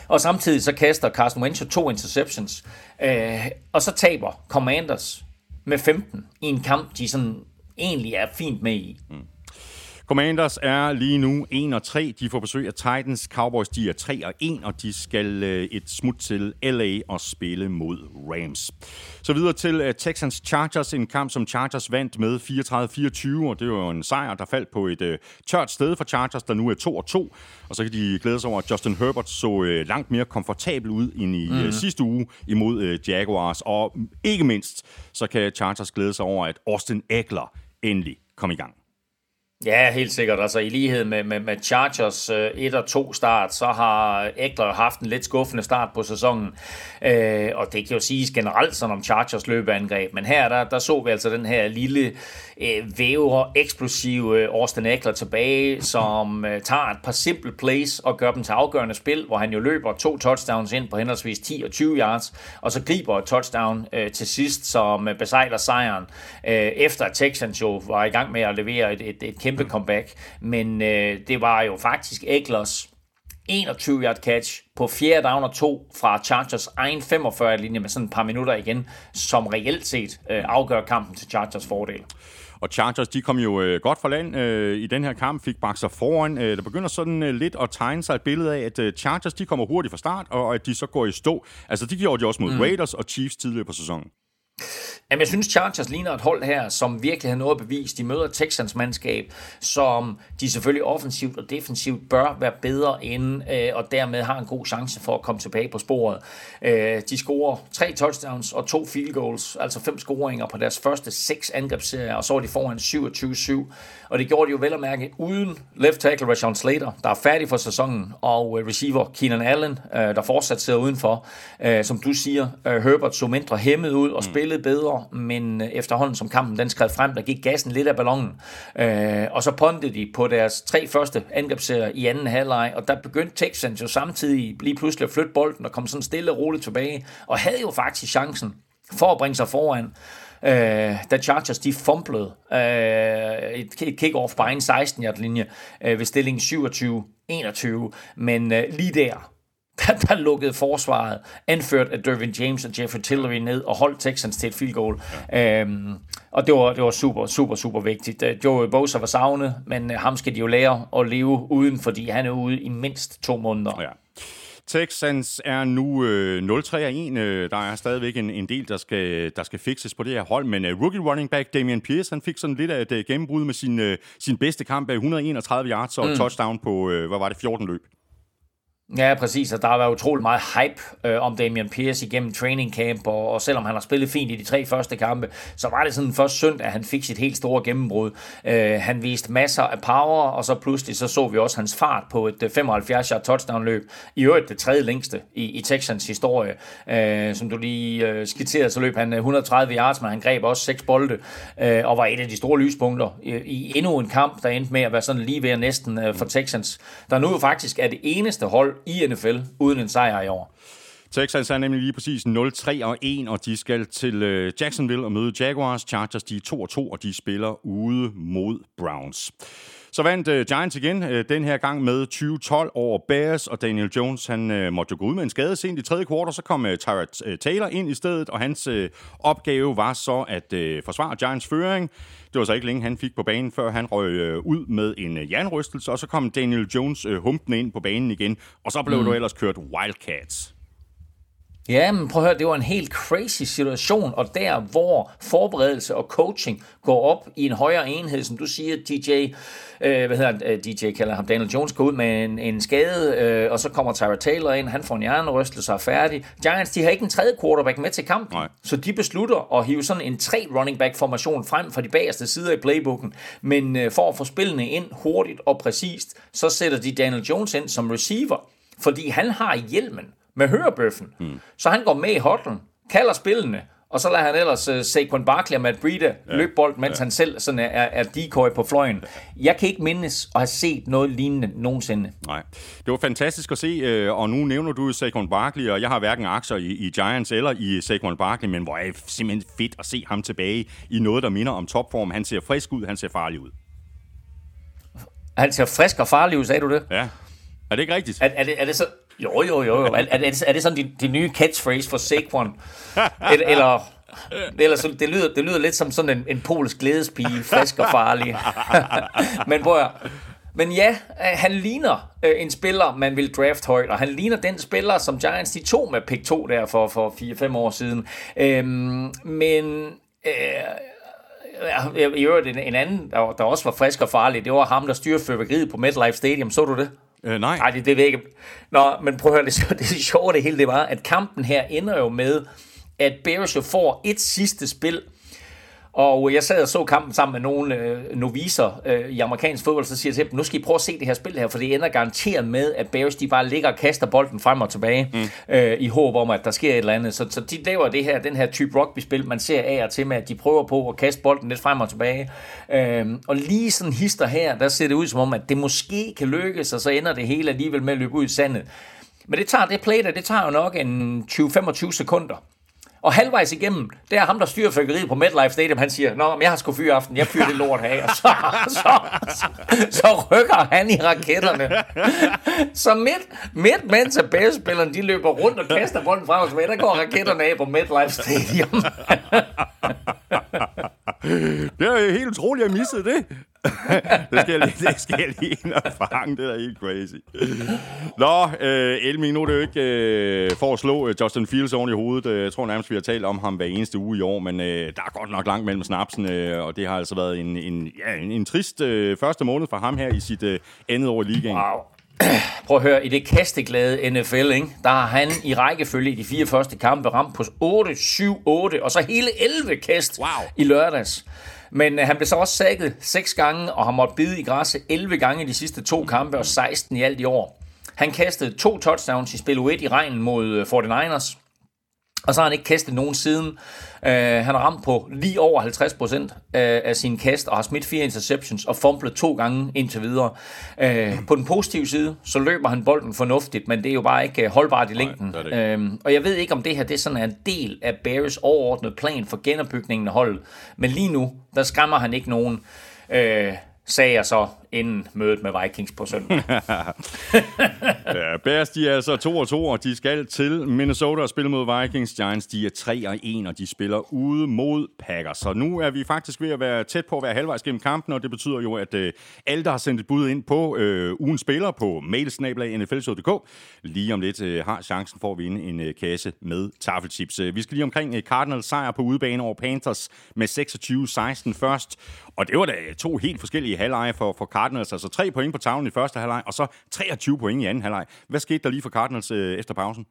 Og samtidig så kaster Carson Wentz to interceptions. Øh, og så taber Commanders med 15 i en kamp, de sådan egentlig er fint med i. Mm. Commanders er lige nu 1 og 3. De får besøg af Titans. Cowboys de er 3 og 1, og de skal øh, et smut til LA og spille mod Rams. Så videre til øh, Texans Chargers. En kamp, som Chargers vandt med 34-24, og det var jo en sejr, der faldt på et uh, tørt sted for Chargers, der nu er 2 og 2. Og så kan de glæde sig over, at Justin Herbert så langt mere komfortabel ud end i mm. sidste uge imod Jaguars. Og ikke mindst, så kan Chargers glæde sig over, at Austin Eckler endelig kom i gang. Ja, helt sikkert. Altså i lighed med, med, med Chargers øh, 1 og 2 start, så har Eckler haft en lidt skuffende start på sæsonen. Øh, og det kan jo siges generelt sådan om Chargers løbeangreb. Men her, der, der så vi altså den her lille øh, væver, eksplosive øh, Austin Eckler tilbage, som øh, tager et par simple plays og gør dem til afgørende spil, hvor han jo løber to touchdowns ind på henholdsvis 10 og 20 yards, og så griber et touchdown øh, til sidst, som øh, besejler sejren, øh, efter at Texans jo var i gang med at levere et, et, et kæmpe kæmpe comeback, men øh, det var jo faktisk Eglers 21 yard catch på 4. down og 2 fra Chargers egen 45 linje med sådan et par minutter igen, som reelt set øh, afgør kampen til Chargers fordel. Og Chargers, de kom jo øh, godt for land øh, i den her kamp, fik sig foran. Øh, der begynder sådan øh, lidt at tegne sig et billede af, at øh, Chargers, de kommer hurtigt fra start, og at de så går i stå. Altså, de gjorde de også mod mm. Raiders og Chiefs tidligere på sæsonen. Jamen, jeg synes, Chargers ligner et hold her, som virkelig har noget at bevise. De møder Texans mandskab, som de selvfølgelig offensivt og defensivt bør være bedre end, øh, og dermed har en god chance for at komme tilbage på sporet. Øh, de scorer tre touchdowns og to field goals, altså fem scoringer på deres første seks angrebsserier, og så er de foran 27-7. Og det gjorde de jo vel at mærke uden left tackle Rashawn Slater, der er færdig for sæsonen, og øh, receiver Keenan Allen, øh, der fortsat sidder udenfor. Øh, som du siger, Herbert så mindre hæmmet ud og spillede spillede bedre, men efterhånden som kampen den skred frem, der gik gassen lidt af ballonen. Og så pontede de på deres tre første angrebsserier i anden halvleg, og der begyndte Texans jo samtidig lige pludselig at flytte bolden og komme sådan stille og roligt tilbage, og havde jo faktisk chancen for at bringe sig foran. Øh, da Chargers de fumblede øh, et kick-off på egen 16-yard linje øh, ved stillingen 27-21, men øh, lige der, der, der lukkede forsvaret, anført af Dervin James og Jeffrey Tillery ned og holdt Texans til et field goal. Ja. Øhm, og det var, det var super, super, super vigtigt. Øh, Joe Bosa var savnet, men øh, ham skal de jo lære at leve uden, fordi han er ude i mindst to måneder. Ja. Texans er nu øh, 0-3 1. Øh, der er stadigvæk en, en del, der skal, der skal fixes på det her hold, men uh, rookie running back Damian Pierce, han fik sådan lidt af et uh, gennembrud med sin, uh, sin bedste kamp af 131 yards og mm. touchdown på, uh, hvad var det, 14 løb. Ja, præcis, og der har været utrolig meget hype øh, om Damian Pierce igennem training camp, og, og selvom han har spillet fint i de tre første kampe, så var det sådan først søndag, at han fik sit helt store gennembrud. Øh, han viste masser af power, og så pludselig så så vi også hans fart på et øh, 75-yard touchdown-løb, i øvrigt det tredje længste i, i Texans historie. Øh, som du lige øh, skitserede, så løb han øh, 130 yards, men han greb også seks bolde, øh, og var et af de store lyspunkter i, i endnu en kamp, der endte med at være sådan lige ved næsten øh, for Texans, der nu faktisk er det eneste hold i NFL uden en sejr i år. Texans er nemlig lige præcis 0-3 og 1, og de skal til øh, Jacksonville og møde Jaguars. Chargers de er 2-2, og de spiller ude mod Browns. Så vandt uh, Giants igen, uh, den her gang med 20-12 over Bears, og Daniel Jones han uh, måtte jo gå ud med en skade sent i tredje kvartal, så kom uh, Tyrod uh, Taylor ind i stedet, og hans uh, opgave var så at uh, forsvare Giants føring. Det var så ikke længe, han fik på banen, før han røg uh, ud med en uh, jernrystelse, og så kom Daniel Jones uh, humpende ind på banen igen, og så blev mm. du ellers kørt Wildcats. Ja, men prøv at høre, det var en helt crazy situation, og der, hvor forberedelse og coaching går op i en højere enhed, som du siger, DJ, øh, hvad hedder han, øh, DJ kalder ham, Daniel Jones går ud med en, en skade, øh, og så kommer Tyra Taylor ind, han får en hjernerystelse og er færdig. Giants, de har ikke en tredje quarterback med til kampen, Nej. så de beslutter at hive sådan en tre running back formation frem fra de bagerste sider i playbooken, men øh, for at få spillene ind hurtigt og præcist, så sætter de Daniel Jones ind som receiver, fordi han har hjelmen med hørebøffen. Mm. Så han går med i hotlen, kalder spillene, og så lader han ellers uh, Saquon Barkley og Matt Breida ja. løbe bold, mens ja. han selv sådan er, er decoy på fløjen. Jeg kan ikke mindes at have set noget lignende nogensinde. Nej, det var fantastisk at se, øh, og nu nævner du Saquon Barkley, og jeg har hverken aktier i, i Giants eller i Saquon Barkley, men hvor er det simpelthen fedt at se ham tilbage i noget, der minder om topform. Han ser frisk ud, han ser farlig ud. Han ser frisk og farlig ud, sagde du det? Ja. Er det ikke rigtigt? Er, er, det, er det så... Jo, jo, jo. jo. Er, er, det, er det sådan din, din nye catchphrase for Saquon? eller, eller Det, ellers, det, lyder, det lyder lidt som sådan en, en polsk glædespige, frisk og farlig. Men prøv at, men ja, øh, han ligner øh, en spiller, man vil draft højt, og han ligner den spiller, som Giants de tog med pick 2 der for, for 4-5 år siden. Øhm, men øh, i øvrigt en, en anden, der, der også var frisk og farlig, det var ham, der styrede fyrværkeriet på MetLife Stadium. Så du det? Øh, nej. Nej, det, det ved jeg ikke. Nå, men prøv at høre, det, det sjove det hele, det var, at kampen her ender jo med, at Bears jo får et sidste spil, og jeg sad og så kampen sammen med nogle øh, noviser øh, i amerikansk fodbold, så siger jeg til dem, nu skal I prøve at se det her spil her, for det ender garanteret med, at Bears de bare ligger og kaster bolden frem og tilbage, mm. øh, i håb om, at der sker et eller andet. Så, så de laver det her, den her type rugby-spil, man ser af og til med, at de prøver på at kaste bolden lidt frem og tilbage. Øh, og lige sådan hister her, der ser det ud som om, at det måske kan lykkes, og så ender det hele alligevel med at løbe ud i sandet. Men det tager det play der, det tager jo nok en 20-25 sekunder. Og halvvejs igennem, det er ham, der styrer fyrkeriet på MetLife Stadium, han siger, Nå, men jeg har sgu fyre aften, jeg fyrer det lort af. Og så, så, så, så rykker han i raketterne. Så midt, midt mens at spillerne de løber rundt og kaster bolden frem og tilbage, der går raketterne af på MetLife Stadium. det er helt utroligt, at jeg missede det. det, skal jeg lige, det skal jeg lige ind og fange. Det er helt crazy. Nå, øh, Elming, nu er det jo ikke øh, for at slå øh, Justin Fields oven i hovedet. Øh, jeg tror nærmest, vi har talt om ham hver eneste uge i år, men øh, der er godt nok langt mellem snapsen, øh, og det har altså været en, en, ja, en, en trist øh, første måned for ham her i sit øh, andet år i ligaen. Wow. Prøv at høre, i det kasteglade NFL, ikke, der har han i rækkefølge i de fire første kampe ramt på 8, 7, 8, og så hele 11 kast wow. i lørdags. Men øh, han blev så også sækket seks gange, og har måttet bide i græsset 11 gange i de sidste to kampe, og 16 i alt i år. Han kastede to touchdowns i spil 1 i regnen mod øh, 49ers. Og så har han ikke kastet nogen siden. Uh, han har ramt på lige over 50 procent af, af sin kast, og har smidt fire interceptions og fumblet to gange indtil videre. Uh, på den positive side, så løber han bolden fornuftigt, men det er jo bare ikke holdbart i længden. Nej, det uh, og jeg ved ikke, om det her det er sådan en del af Bears overordnede plan for genopbygningen af holdet. Men lige nu, der skræmmer han ikke nogen. Uh, sagde jeg så inden mødet med Vikings på søndag. ja, Bears, de er altså 2 og 2, og de skal til Minnesota og spille mod Vikings. Giants, de er 3 og 1, og de spiller ude mod Packers. Så nu er vi faktisk ved at være tæt på at være halvvejs gennem kampen, og det betyder jo, at øh, alle, der har sendt et bud ind på øh, ugen spiller på mailsnablag.nfl.dk, lige om lidt øh, har chancen for at vinde en øh, kasse med taffelchips. Øh, vi skal lige omkring øh, Cardinals sejr på udebane over Panthers med 26-16 først, og det var da to helt forskellige halvleje for, for Cardinals. Altså tre point på tavlen i første halvleg, og så 23 point i anden halvleg. Hvad skete der lige for Cardinals øh, efter pausen?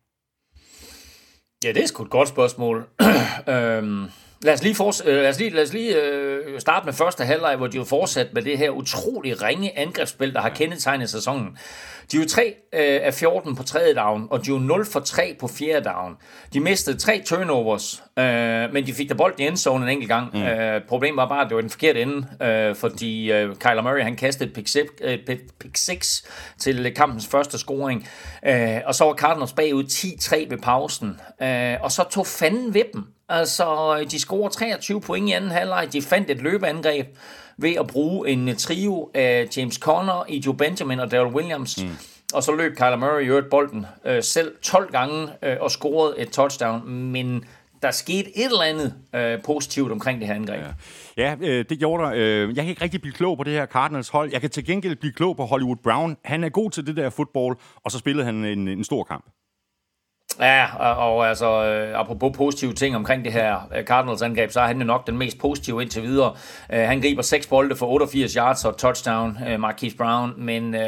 Ja, det er sgu et godt spørgsmål. øhm, lad os lige, for, øh, lad os lige, lad os lige øh, starte med første halvleg, hvor de jo fortsat med det her utrolig ringe angrebsspil, der har kendetegnet sæsonen. De er jo 3 øh, af 14 på tredje down, og de er jo 0 for 3 på fjerde down. De mistede tre turnovers, øh, men de fik da bolden i endzone en enkelt gang. Mm. Øh, problemet var bare, at det var den forkerte ende, øh, fordi øh, Kyler Murray han kastede pick 6, øh, pick 6 til kampens første scoring. Øh, og så var Cardinals bagud 10-3 ved pausen, øh, og så tog fanden ved dem. Altså, de scorer 23 point i anden halvleg. De fandt et løbeangreb ved at bruge en trio af James Conner, Joe Benjamin og Daryl Williams. Mm. Og så løb Kyler Murray i bolden øh, selv 12 gange øh, og scorede et touchdown. Men der skete et eller andet øh, positivt omkring det her angreb. Ja, ja øh, det gjorde der. Øh, jeg kan ikke rigtig blive klog på det her Cardinals hold. Jeg kan til gengæld blive klog på Hollywood Brown. Han er god til det der fodbold, og så spillede han en, en stor kamp. Ja, og, og altså, øh, apropos positive ting omkring det her øh, Cardinals-angreb, så er han jo nok den mest positive indtil videre. Uh, han griber seks bolde for 88 yards og touchdown, uh, Marquise Brown, men uh,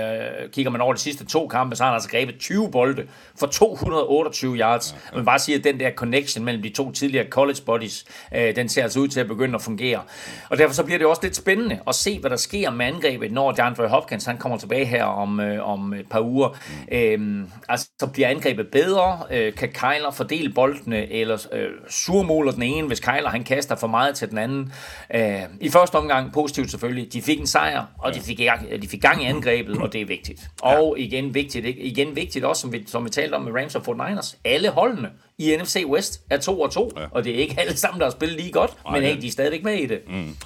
kigger man over de sidste to kampe, så har han altså grebet 20 bolde for 228 yards. Ja. Jeg vil bare sige, at den der connection mellem de to tidligere college buddies, uh, den ser altså ud til at begynde at fungere. Og derfor så bliver det også lidt spændende at se, hvad der sker med angrebet, når DeAndre Hopkins han kommer tilbage her om, uh, om et par uger. Uh, altså, så bliver angrebet bedre, øh, kan Kyler fordele boldene, eller øh, surmåler den ene, hvis Kyler han kaster for meget til den anden. Øh, I første omgang, positivt selvfølgelig, de fik en sejr, og de fik, de fik gang i angrebet, og det er vigtigt. Og igen vigtigt, igen vigtigt også, som vi, som vi talte om med Rams og 49ers, alle holdene i NFC West er 2 og 2, ja. og det er ikke alle sammen, der har spillet lige godt, men hey, de er stadigvæk med i det. Mm.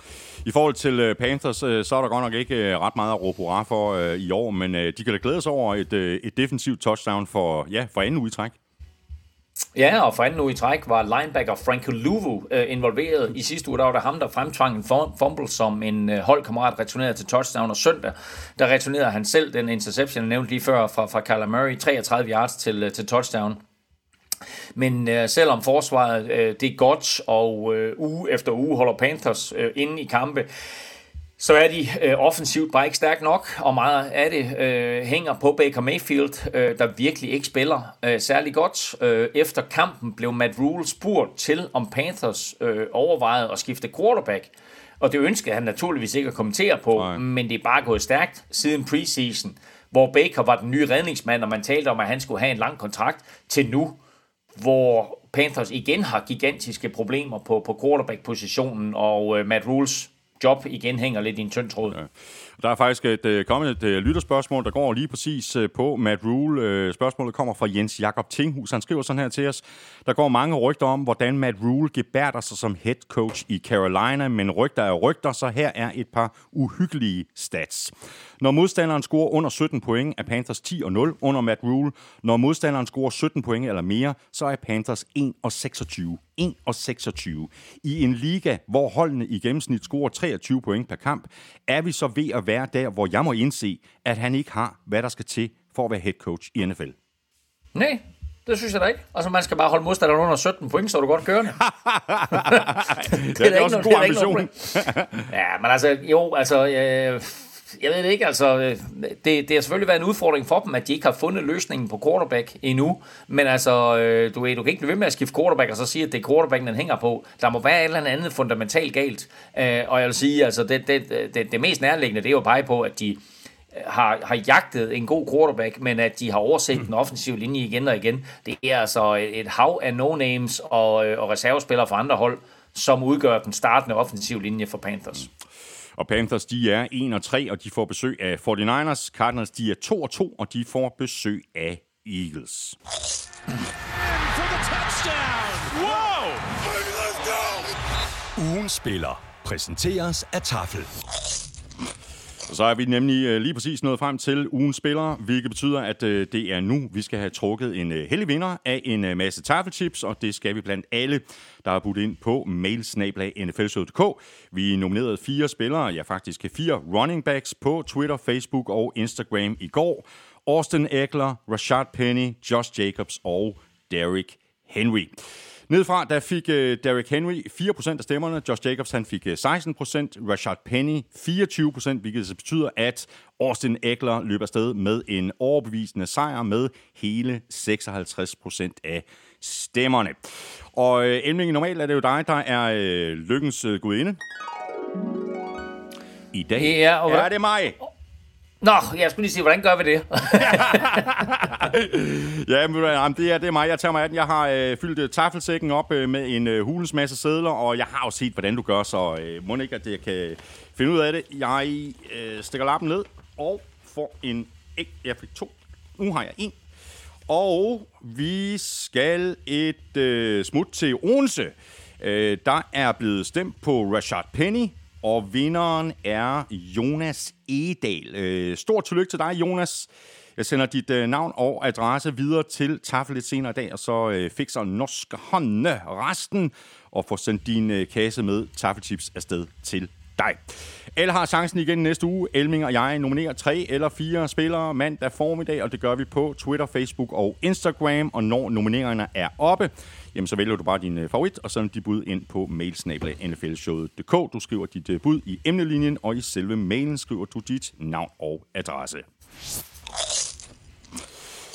I forhold til øh, Panthers, øh, så er der godt nok ikke øh, ret meget at råbe hurra for i år, men de kan da glæde sig over et, et defensivt touchdown for, ja, for anden udtræk. Ja, og for anden uge i træk var linebacker Frank Luvu øh, involveret. I sidste uge der var der ham, der fremtvang en fumble, som en øh, holdkammerat returnerede til touchdown, og søndag der returnerede han selv den interception, jeg nævnte lige før fra, fra Kyler Murray, 33 yards til, øh, til touchdown. Men øh, selvom forsvaret øh, det er godt, og øh, uge efter uge holder Panthers øh, inde i kampe, så er de øh, offensivt bare ikke stærkt nok, og meget af det øh, hænger på Baker Mayfield, øh, der virkelig ikke spiller øh, særlig godt. Øh, efter kampen blev Matt Rule spurgt til, om Panthers øh, overvejede at skifte quarterback. Og det ønskede han naturligvis ikke at kommentere på, Nej. men det er bare gået stærkt siden preseason, hvor Baker var den nye redningsmand, og man talte om, at han skulle have en lang kontrakt, til nu, hvor Panthers igen har gigantiske problemer på, på quarterback-positionen, og øh, Matt Rules job igen hænger lidt i en tynd tråd. Ja. Der er faktisk et, uh, kommet et øh, lytterspørgsmål, der går lige præcis øh, på Matt Rule. Spørgsmålet kommer fra Jens Jakob Tinghus. Han skriver sådan her til os. Der går mange rygter om, hvordan Matt Rule gebærder sig som head coach i Carolina, men rygter er rygter, så her er et par uhyggelige stats. Når modstanderen scorer under 17 point, er Panthers 10 og 0 under Matt Rule. Når modstanderen scorer 17 point eller mere, så er Panthers 1 og 26. 1 og 26. I en liga, hvor holdene i gennemsnit scorer 23 point per kamp, er vi så ved at være der, hvor jeg må indse, at han ikke har, hvad der skal til for at være head coach i NFL. Nej, det synes jeg da ikke. Altså, man skal bare holde modstanderen under 17 point, så er du godt kørende. det, er, det er også en god ambition. ja, men altså, jo, altså, øh, jeg ved det ikke, altså, øh, det, det har selvfølgelig været en udfordring for dem, at de ikke har fundet løsningen på quarterback endnu, men altså, øh, du du, du kan ikke blive ved med at skifte quarterback og så sige, at det er quarterbacken, den hænger på. Der må være et eller andet fundamentalt galt, øh, og jeg vil sige, altså, det, det, det, det mest nærliggende, det er jo bare på, at de har, har jagtet en god quarterback, men at de har overset den offensive linje igen og igen. Det er altså et hav af no-names og, og reservespillere fra andre hold, som udgør den startende offensive linje for Panthers. Og Panthers, de er 1 og 3, og de får besøg af 49ers. Cardinals, de er 2 og 2, og de får besøg af Eagles. Ugen spiller præsenteres af Tafel. Så er vi nemlig øh, lige præcis nået frem til ugens spillere, hvilket betyder, at øh, det er nu, vi skal have trukket en øh, heldig vinder af en masse tafelchips, og det skal vi blandt alle, der har budt ind på mailsnablag.nflshow.dk. Vi nominerede fire spillere, ja faktisk fire running backs på Twitter, Facebook og Instagram i går. Austin Eckler, Rashad Penny, Josh Jacobs og Derrick Henry. Nedfra, der fik uh, Derrick Henry 4% af stemmerne, Josh Jacobs han fik uh, 16%, Rashad Penny 24%, hvilket så betyder, at Austin Eckler løber afsted med en overbevisende sejr med hele 56% af stemmerne. Og uh, Elming, normalt er det jo dig, der er uh, lykkens uh, gudinde. I dag ja, og er det mig. Nå, jeg skulle lige sige, hvordan gør vi det? ja, men det er, det er mig. Jeg tager mig af den. Jeg har øh, fyldt øh, taffelsækken op øh, med en øh, hulens masse sædler, og jeg har jo set, hvordan du gør, så øh, må ikke, at jeg kan finde ud af det. Jeg øh, stikker lappen ned og får en... æg. jeg fik to. Nu har jeg en. Og vi skal et øh, smut til Odense. Øh, der er blevet stemt på Rashad Penny, og vinderen er Jonas Edal. Øh, stort tillykke til dig, Jonas. Jeg sender dit øh, navn og adresse videre til Tafel lidt senere i dag, og så øh, fikser Norske Hånde resten, og får sendt din øh, kasse med Taffelchips afsted til dig. Alle har chancen igen næste uge. Elming og jeg nominerer tre eller fire spillere mandag formiddag, og det gør vi på Twitter, Facebook og Instagram. Og når nomineringerne er oppe, jamen så vælger du bare din øh, favorit, og sender dit bud ind på mailsnabla.nflshowet.dk. Du skriver dit øh, bud i emnelinjen, og i selve mailen skriver du dit navn og adresse.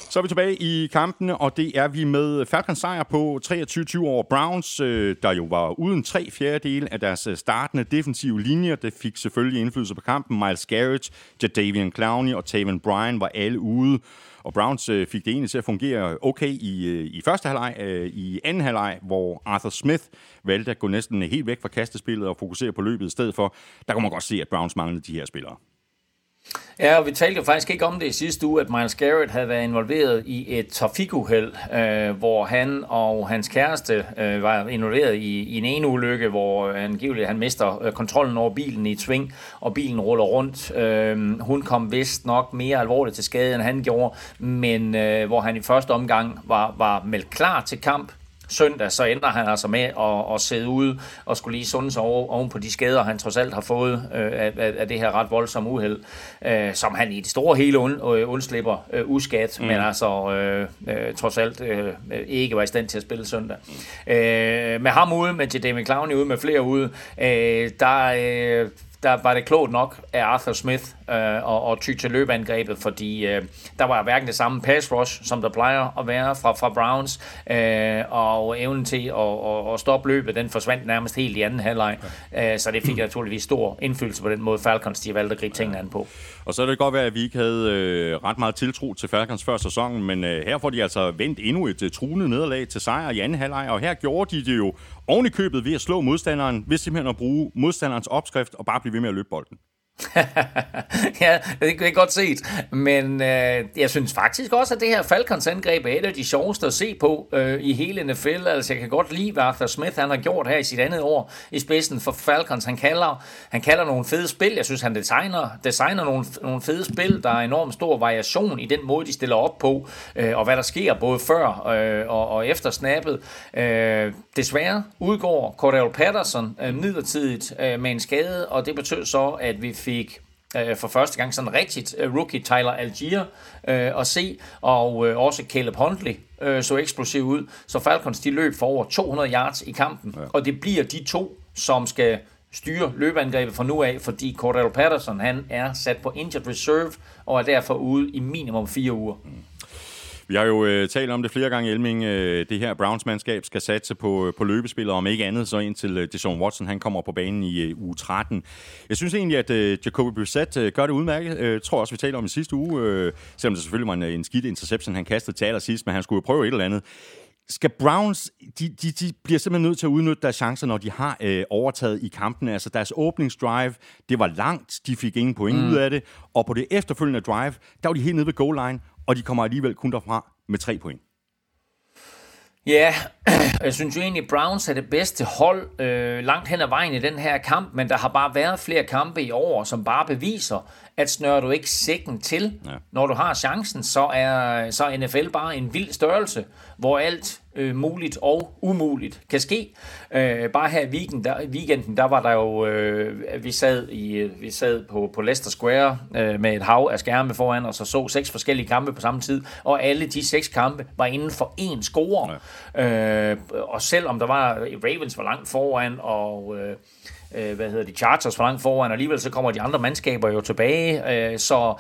Så er vi tilbage i kampene, og det er vi med Falcons sejr på 23-20 over Browns, øh, der jo var uden tre fjerdedele af deres startende defensive linjer. Det fik selvfølgelig indflydelse på kampen. Miles Garrett, Jadavian Clowney og Taven Bryan var alle ude. Og Browns øh, fik det egentlig til at fungere okay i, øh, i første halvleg. Øh, I anden halvleg, hvor Arthur Smith valgte at gå næsten helt væk fra kastespillet og fokusere på løbet i stedet for, der kunne man godt se, at Browns manglede de her spillere. Ja, og vi talte jo faktisk ikke om det i sidste uge, at Miles Garrett havde været involveret i et trafikuheld, øh, hvor han og hans kæreste øh, var involveret i, i en ene ulykke, hvor angiveligt han mister øh, kontrollen over bilen i et sving, og bilen ruller rundt. Øh, hun kom vist nok mere alvorligt til skade, end han gjorde, men øh, hvor han i første omgang var, var meldt klar til kamp, søndag, så ender han altså med at, at sidde ude og skulle lige sunde sig over, oven på de skader, han trods alt har fået øh, af, af det her ret voldsomme uheld, øh, som han i det store hele und, øh, undslipper øh, uskat, mm. men altså øh, øh, trods alt øh, ikke var i stand til at spille søndag. Øh, med ham ude, med Jadame Clowney ude, med flere ude, øh, der... Øh, der var det klogt nok af Arthur Smith øh, og, og ty til løbeangrebet, fordi øh, der var hverken det samme pass rush, som der plejer at være fra, fra Browns, øh, og evnen til at, at, at stoppe løbet, den forsvandt nærmest helt i anden halvleg. Ja. Øh, så det fik naturligvis stor indflydelse på den måde, Falcons de valgte at gribe tingene an på. Og så er det godt være, at vi ikke havde øh, ret meget tiltro til Falcons før sæsonen, men øh, her får de altså vendt endnu et øh, truende nederlag til sejr i anden halvleg, og her gjorde de det jo oven i købet ved at slå modstanderen, ved simpelthen at bruge modstanderens opskrift og bare blive ved med at løbe bolden. ja, det er godt set. Men øh, jeg synes faktisk også, at det her Falcons angreb er et af de sjoveste at se på øh, i hele NFL. Altså, jeg kan godt lide, hvad Arthur Smith han har gjort her i sit andet år i spidsen for Falcons. Han kalder, han kalder nogle fede spil. Jeg synes, han designer, designer nogle, nogle fede spil. Der er enormt stor variation i den måde, de stiller op på, øh, og hvad der sker både før øh, og, og efter snappet. Øh, desværre udgår Cordell Patterson øh, midlertidigt øh, med en skade, og det betød så, at vi fik øh, for første gang sådan rigtigt øh, rookie Tyler Algier øh, at se, og øh, også Caleb Huntley øh, så eksplosiv ud. Så Falcons de løb for over 200 yards i kampen, ja. og det bliver de to, som skal styre løbeangrebet fra nu af, fordi Cordell Patterson han er sat på injured reserve og er derfor ude i minimum fire uger. Mm. Vi har jo øh, talt om det flere gange, Elming. Øh, det her Browns-mandskab skal satse på, øh, på løbespillet, om ikke andet, så indtil øh, Deshaun Watson han kommer på banen i øh, uge 13. Jeg synes egentlig, at øh, Jacoby Brissett øh, gør det udmærket. Jeg øh, tror også, vi talte om i sidste uge, øh, selvom det selvfølgelig var en, en skidt interception, han kastede til allersidst, men han skulle jo prøve et eller andet skal Browns, de, de, de bliver simpelthen nødt til at udnytte deres chancer, når de har øh, overtaget i kampen. Altså deres åbningsdrive, det var langt, de fik ingen point mm. ud af det, og på det efterfølgende drive, der var de helt nede ved goal line, og de kommer alligevel kun derfra med tre point. Ja, jeg synes jo egentlig, Browns er det bedste hold øh, langt hen ad vejen i den her kamp, men der har bare været flere kampe i år, som bare beviser, at snører du ikke sækken til, ja. når du har chancen, så er, så er NFL bare en vild størrelse, hvor alt øh, muligt og umuligt kan ske. Øh, bare her i weekenden, der, weekenden, der var der jo, øh, vi sad, i, vi sad på, på Leicester Square øh, med et hav af skærme foran os og så seks forskellige kampe på samme tid, og alle de seks kampe var inden for én score. Ja. Øh, og selvom der var, Ravens var langt foran, og... Øh, øh, hvad hedder de, Chargers for langt foran, og alligevel så kommer de andre mandskaber jo tilbage. Øh, så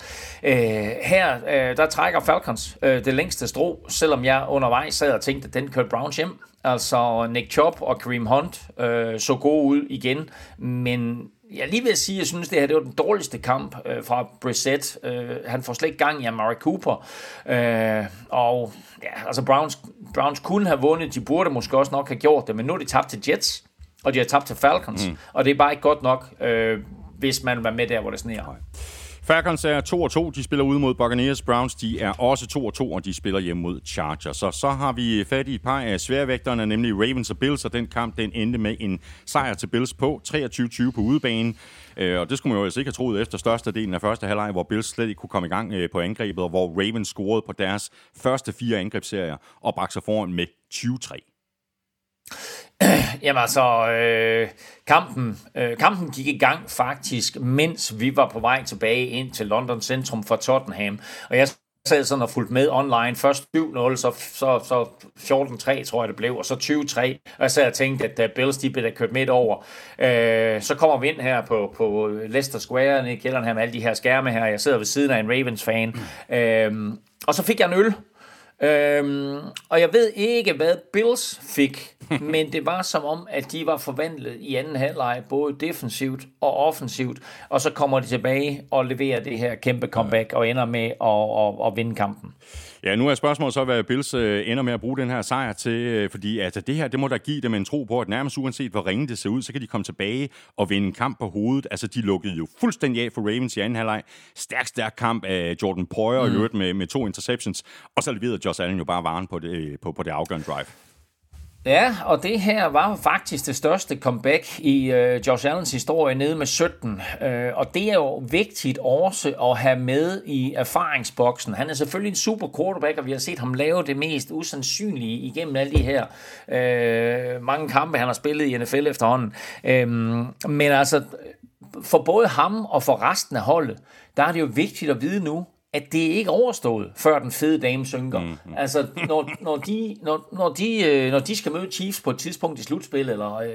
øh, her, øh, der trækker Falcons øh, det længste strå, selvom jeg undervejs sad og tænkte, at den kørte Browns hjem. Altså Nick Chubb og Kareem Hunt øh, så gode ud igen, men jeg lige vil sige, at jeg synes, det her det var den dårligste kamp øh, fra Brissett. Øh, han får slet ikke gang i Amari Cooper. Øh, og ja, altså Browns, Browns kunne have vundet. De burde måske også nok have gjort det, men nu er de tabt til Jets og de har tabt til Falcons, mm. og det er bare ikke godt nok, øh, hvis man var med der, hvor det sneer. Falcons er 2 2. De spiller ude mod Buccaneers. Browns de er også 2 2, og de spiller hjemme mod Chargers. Så så har vi fat i et par af sværvægterne, nemlig Ravens og Bills, og den kamp den endte med en sejr til Bills på 23-20 på udebanen. Øh, og det skulle man jo altså ikke have troet efter størstedelen af første halvleg, hvor Bills slet ikke kunne komme i gang øh, på angrebet, og hvor Ravens scorede på deres første fire angrebsserier og bragte sig foran med 23. Jamen altså, øh, kampen, øh, kampen gik i gang faktisk, mens vi var på vej tilbage ind til London Centrum for Tottenham. Og jeg sad sådan og fulgt med online. Først 7-0, så, så, så 14-3, tror jeg det blev, og så 20-3. Og jeg sad og tænkte, at uh, Bills de blev kørt midt over. Øh, så kommer vi ind her på, på Leicester Square, i kælderen her med alle de her skærme her. Jeg sidder ved siden af en Ravens-fan. Mm. Øh, og så fik jeg en øl Øhm, og jeg ved ikke, hvad Bills fik, men det var som om, at de var forvandlet i anden halvleg, både defensivt og offensivt, og så kommer de tilbage og leverer det her kæmpe comeback og ender med at, at, at vinde kampen. Ja, nu er spørgsmålet så, hvad Bills øh, ender med at bruge den her sejr til, øh, fordi altså, det her, det må da give dem en tro på, at nærmest uanset hvor ringe det ser ud, så kan de komme tilbage og vinde en kamp på hovedet. Altså, de lukkede jo fuldstændig af for Ravens i anden halvleg. Stærk, stærk kamp af Jordan Poyer mm. med, med to interceptions, og så leverede Josh Allen jo bare varen på det, på, på det afgørende drive. Ja, og det her var faktisk det største comeback i øh, Josh Allens historie nede med 17. Øh, og det er jo vigtigt også at have med i erfaringsboksen. Han er selvfølgelig en super quarterback, og vi har set ham lave det mest usandsynlige igennem alle de her øh, mange kampe, han har spillet i NFL efterhånden. Øh, men altså, for både ham og for resten af holdet, der er det jo vigtigt at vide nu, at det ikke er overstået, før den fede dame synker. Mm, hmm Altså, når, når, de, når, når, de, øh, når de skal møde Chiefs på et tidspunkt i slutspil, eller øh,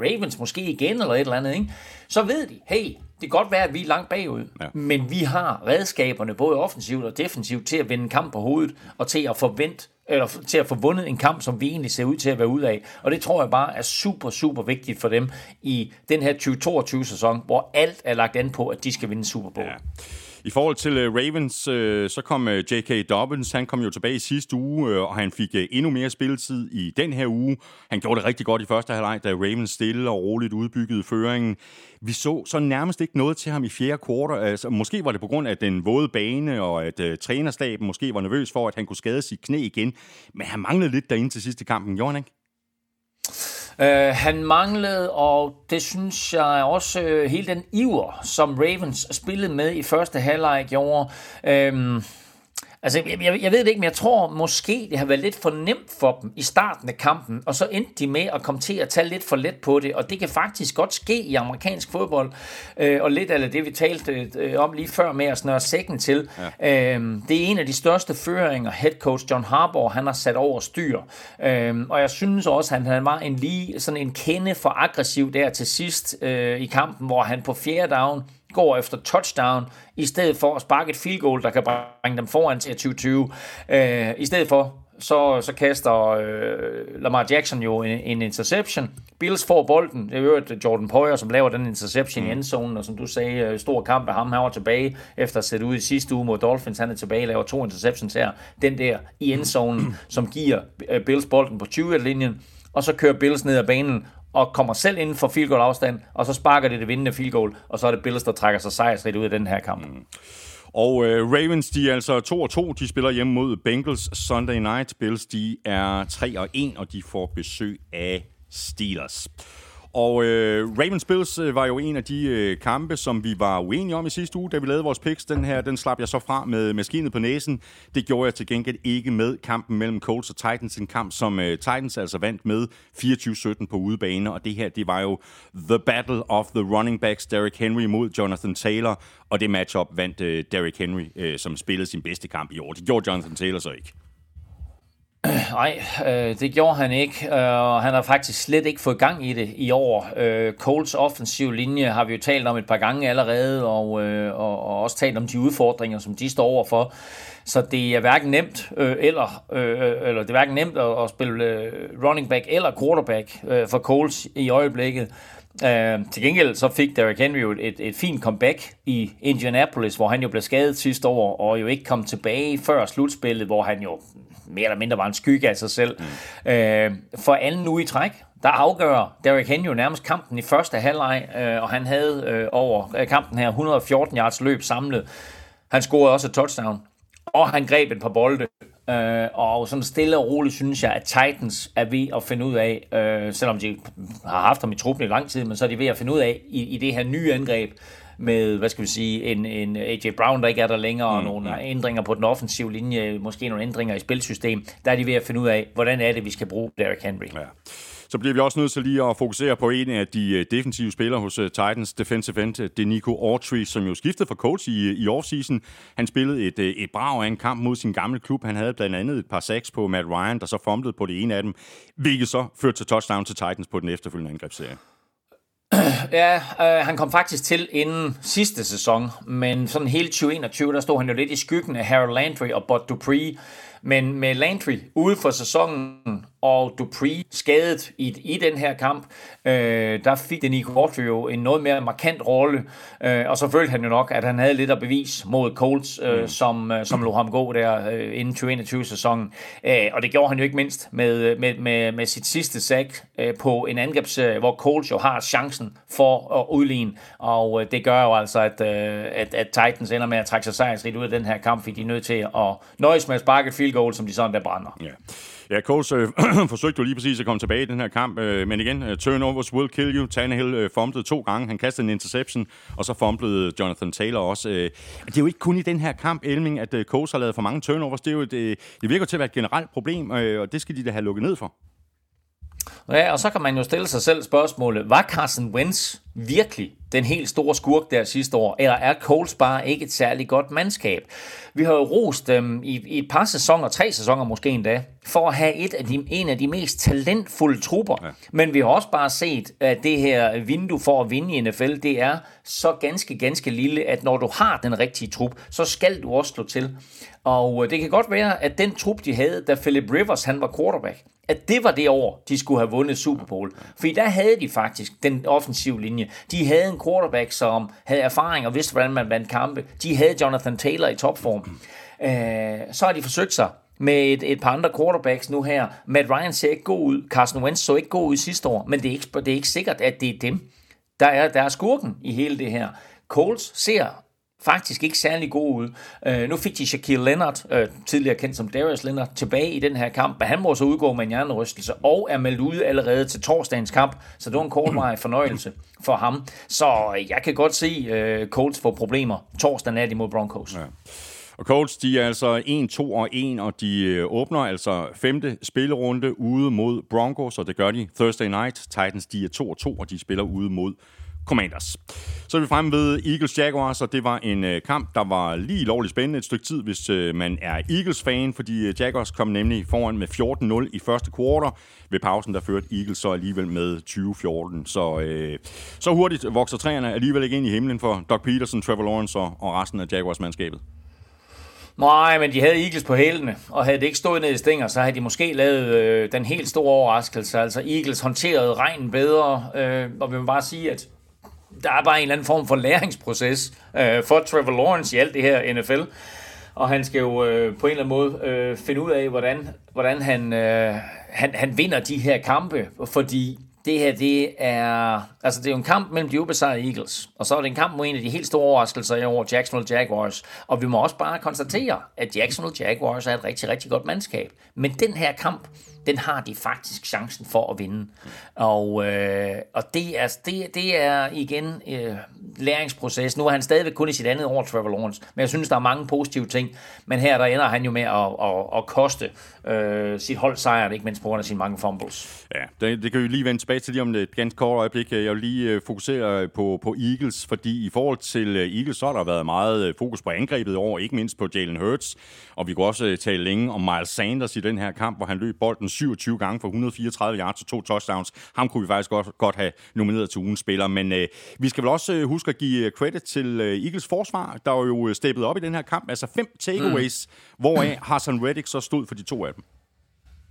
Ravens måske igen, eller et eller andet, ikke? så ved de, hey, det kan godt være, at vi er langt bagud, ja. men vi har redskaberne, både offensivt og defensivt, til at vinde en kamp på hovedet, og til at forvente eller til at få vundet en kamp, som vi egentlig ser ud til at være ud af. Og det tror jeg bare er super, super vigtigt for dem i den her 2022-sæson, hvor alt er lagt an på, at de skal vinde Super Bowl. Ja. I forhold til uh, Ravens, uh, så kom øh, uh, J.K. Dobbins, han kom jo tilbage i sidste uge, uh, og han fik uh, endnu mere spilletid i den her uge. Han gjorde det rigtig godt i første halvleg, da Ravens stille og roligt udbyggede føringen. Vi så så nærmest ikke noget til ham i fjerde kvartal. Altså, måske var det på grund af den våde bane, og at uh, trænerstaben måske var nervøs for, at han kunne skade sit knæ igen. Men han manglede lidt derinde til sidste kampen, gjorde han ikke? Øh, han manglede, og det synes jeg også, øh, hele den iver, som Ravens spillede med i første halvleg gjorde. Øh, Altså, jeg, jeg, jeg ved det ikke, men jeg tror måske, det har været lidt for nemt for dem i starten af kampen, og så endte de med at komme til at tage lidt for let på det, og det kan faktisk godt ske i amerikansk fodbold, øh, og lidt af det, vi talte øh, om lige før med at snøre sækken til. Ja. Øh, det er en af de største føringer, head coach John Harbaugh, han har sat over styr. Øh, og jeg synes også, at han var en lige sådan en kende for aggressiv der til sidst øh, i kampen, hvor han på fjerde down går efter touchdown, i stedet for at sparke et field goal, der kan bringe dem foran til 2020. Øh, I stedet for, så, så kaster øh, Lamar Jackson jo en, en interception. Bills får bolden. Det er jo Jordan Poyer, som laver den interception mm. i endzonen, og som du sagde, øh, stor kamp af ham. Han var tilbage efter at sætte ud i sidste uge mod Dolphins. Han er tilbage og laver to interceptions her. Den der i endzonen, som giver øh, Bills bolden på 20-linjen og så kører Bills ned ad banen og kommer selv inden for field goal afstand, og så sparker det det vindende field goal, og så er det Bills, der trækker sig sejrsrigt ud af den her kamp. Mm. Og øh, Ravens, de er altså 2 og 2. De spiller hjemme mod Bengals Sunday Night. Bills, de er 3 og 1, og de får besøg af Steelers. Og øh, Ravens Bills øh, var jo en af de øh, kampe, som vi var uenige om i sidste uge, da vi lavede vores picks. Den her, den slap jeg så fra med maskinet på næsen. Det gjorde jeg til gengæld ikke med kampen mellem Colts og Titans. En kamp, som øh, Titans altså vandt med 24-17 på udebane. Og det her, det var jo The Battle of the Running Backs. Derrick Henry mod Jonathan Taylor. Og det matchup vandt øh, Derrick Henry, øh, som spillede sin bedste kamp i år. Det gjorde Jonathan Taylor så ikke. Nej, øh, det gjorde han ikke, øh, og han har faktisk slet ikke fået gang i det i år. Øh, Coles offensiv linje har vi jo talt om et par gange allerede, og, øh, og, og også talt om de udfordringer, som de står overfor. Så det er hverken nemt, øh, eller, øh, øh eller det er hverken nemt at, at spille øh, running back eller quarterback øh, for Coles i øjeblikket. Øh, til gengæld så fik Derrick Henry jo et, et fint comeback i Indianapolis, hvor han jo blev skadet sidste år, og jo ikke kom tilbage før slutspillet, hvor han jo mere eller mindre var en skygge af sig selv. Mm. Øh, for anden uge i træk, der afgør Derrick Henry jo nærmest kampen i første halvleg, øh, og han havde øh, over øh, kampen her 114 yards løb samlet. Han scorede også et touchdown, og han greb et par bolde. Øh, og sådan stille og roligt synes jeg, at Titans er ved at finde ud af, øh, selvom de har haft ham i truppen i lang tid, men så er de ved at finde ud af i, i det her nye angreb, med, hvad skal vi sige, en, en AJ Brown, der ikke er der længere, mm, og nogle mm. ændringer på den offensive linje, måske nogle ændringer i spilsystem, der er de ved at finde ud af, hvordan er det, vi skal bruge Derrick Henry. Ja. Så bliver vi også nødt til lige at fokusere på en af de øh, defensive spillere hos øh, Titans defensive end, det er Nico Autry, som jo skiftede fra coach i, i offseason. Han spillede et, øh, et brag af en kamp mod sin gamle klub. Han havde blandt andet et par sacks på Matt Ryan, der så fumblede på det ene af dem, hvilket så førte til touchdown til Titans på den efterfølgende angrebsserie. Ja, øh, han kom faktisk til inden sidste sæson, men sådan hele 2021, der stod han jo lidt i skyggen af Harold Landry og Bud Dupree. Men med Landry ude for sæsonen og Dupree skadet i, i den her kamp, øh, der fik Nico Autry jo en noget mere markant rolle, øh, og så følte han jo nok, at han havde lidt at bevise mod Colts, øh, mm. som, øh, som lå ham gå der øh, inden 2021-sæsonen. Øh, og det gjorde han jo ikke mindst med, med, med, med sit sidste sack øh, på en angrebsserie, hvor Colts jo har chancen for at udligne, og øh, det gør jo altså, at, øh, at, at Titans ender med at trække sig sejrsrigt ud af den her kamp, fordi de er nødt til at nøjes med at sparke et field goal, som de sådan der brænder. Ja. Ja, Coles øh, forsøgte jo lige præcis at komme tilbage i den her kamp, øh, men igen, uh, turnovers will kill you. Tannehill øh, fumblede to gange, han kastede en interception, og så fumblede Jonathan Taylor også. Øh. Det er jo ikke kun i den her kamp, Elming, at øh, Coles har lavet for mange turnovers. Det, er jo et, øh, det virker til at være et generelt problem, øh, og det skal de da have lukket ned for. Ja, og så kan man jo stille sig selv spørgsmålet, var Carson Wentz virkelig den helt store skurk der sidste år, eller er Coles bare ikke et særligt godt mandskab? Vi har jo rost dem i, i et par sæsoner, tre sæsoner måske endda, for at have et af de, en af de mest talentfulde trupper. Ja. Men vi har også bare set, at det her vindue for at vinde i NFL, det er så ganske, ganske lille, at når du har den rigtige trup, så skal du også slå til. Og øh, det kan godt være, at den trup, de havde, da Philip Rivers han var quarterback, at det var det år, de skulle have vundet Super Bowl. Fordi der havde de faktisk den offensive linje. De havde en quarterback, som havde erfaring og vidste, hvordan man vandt kampe. De havde Jonathan Taylor i topform. Øh, så har de forsøgt sig med et, et par andre quarterbacks nu her. Matt Ryan ser ikke god ud. Carson Wentz så ikke god ud sidste år, men det er ikke, det er ikke sikkert, at det er dem, der er, der er skurken i hele det her. Coles ser faktisk ikke særlig god ud. Uh, nu fik de Shaquille Leonard, uh, tidligere kendt som Darius Leonard, tilbage i den her kamp, men han må så udgå med en hjernerystelse, og er meldt ud allerede til torsdagens kamp, så det var en kortvarig fornøjelse for ham. Så jeg kan godt se uh, Colts få problemer torsdag nat imod Broncos. Ja. Og Colts, de er altså 1, 2 og 1, og de åbner altså femte spillerunde ude mod Broncos, og det gør de Thursday night. Titans, de er 2 og 2, og de spiller ude mod Commanders. Så er vi fremme ved Eagles Jaguars, og det var en øh, kamp, der var lige lovligt spændende et stykke tid, hvis øh, man er Eagles-fan, fordi øh, Jaguars kom nemlig foran med 14-0 i første kvartal. Ved pausen, der førte Eagles så alligevel med 20-14. Så, øh, så hurtigt vokser træerne alligevel ikke ind i himlen for Doc Peterson, Trevor Lawrence og, og resten af Jaguars-mandskabet. Nej, men de havde Eagles på hælene, og havde det ikke stået ned i stænger, så havde de måske lavet øh, den helt store overraskelse. Altså Eagles håndterede regnen bedre, øh, og vi må bare sige, at der er bare en eller anden form for læringsproces øh, for Trevor Lawrence i alt det her NFL. Og han skal jo øh, på en eller anden måde øh, finde ud af, hvordan, hvordan han, øh, han, han vinder de her kampe, fordi det her, det er, altså det er jo en kamp mellem de ubesejrede Eagles, og så er det en kamp mod en af de helt store overraskelser i år, Jacksonville Jaguars. Og vi må også bare konstatere, at Jacksonville Jaguars er et rigtig, rigtig godt mandskab. Men den her kamp, den har de faktisk chancen for at vinde. Og, øh, og det, er, det, det er igen øh, læringsproces. Nu er han stadigvæk kun i sit andet år, Trevor Lawrence, men jeg synes, der er mange positive ting. Men her der ender han jo med at, at, at koste øh, sit hold sejren, ikke mindst på grund af sine mange fumbles. Ja, det, det kan vi lige vende tilbage til lige om et ganske kort øjeblik. Jeg vil lige øh, fokusere på, på Eagles, fordi i forhold til øh, Eagles, så har der været meget øh, fokus på angrebet år, ikke mindst på Jalen Hurts. Og vi kunne også tale længe om Miles Sanders i den her kamp, hvor han løb bolden 27 gange for 134 yards og to touchdowns. Ham kunne vi faktisk godt, godt have nomineret til ugens spiller. Men øh, vi skal vel også øh, huske at give credit til øh, Eagles forsvar, der jo steppet op i den her kamp. Altså fem takeaways, mm. hvoraf Hassan Reddick så stod for de to af dem.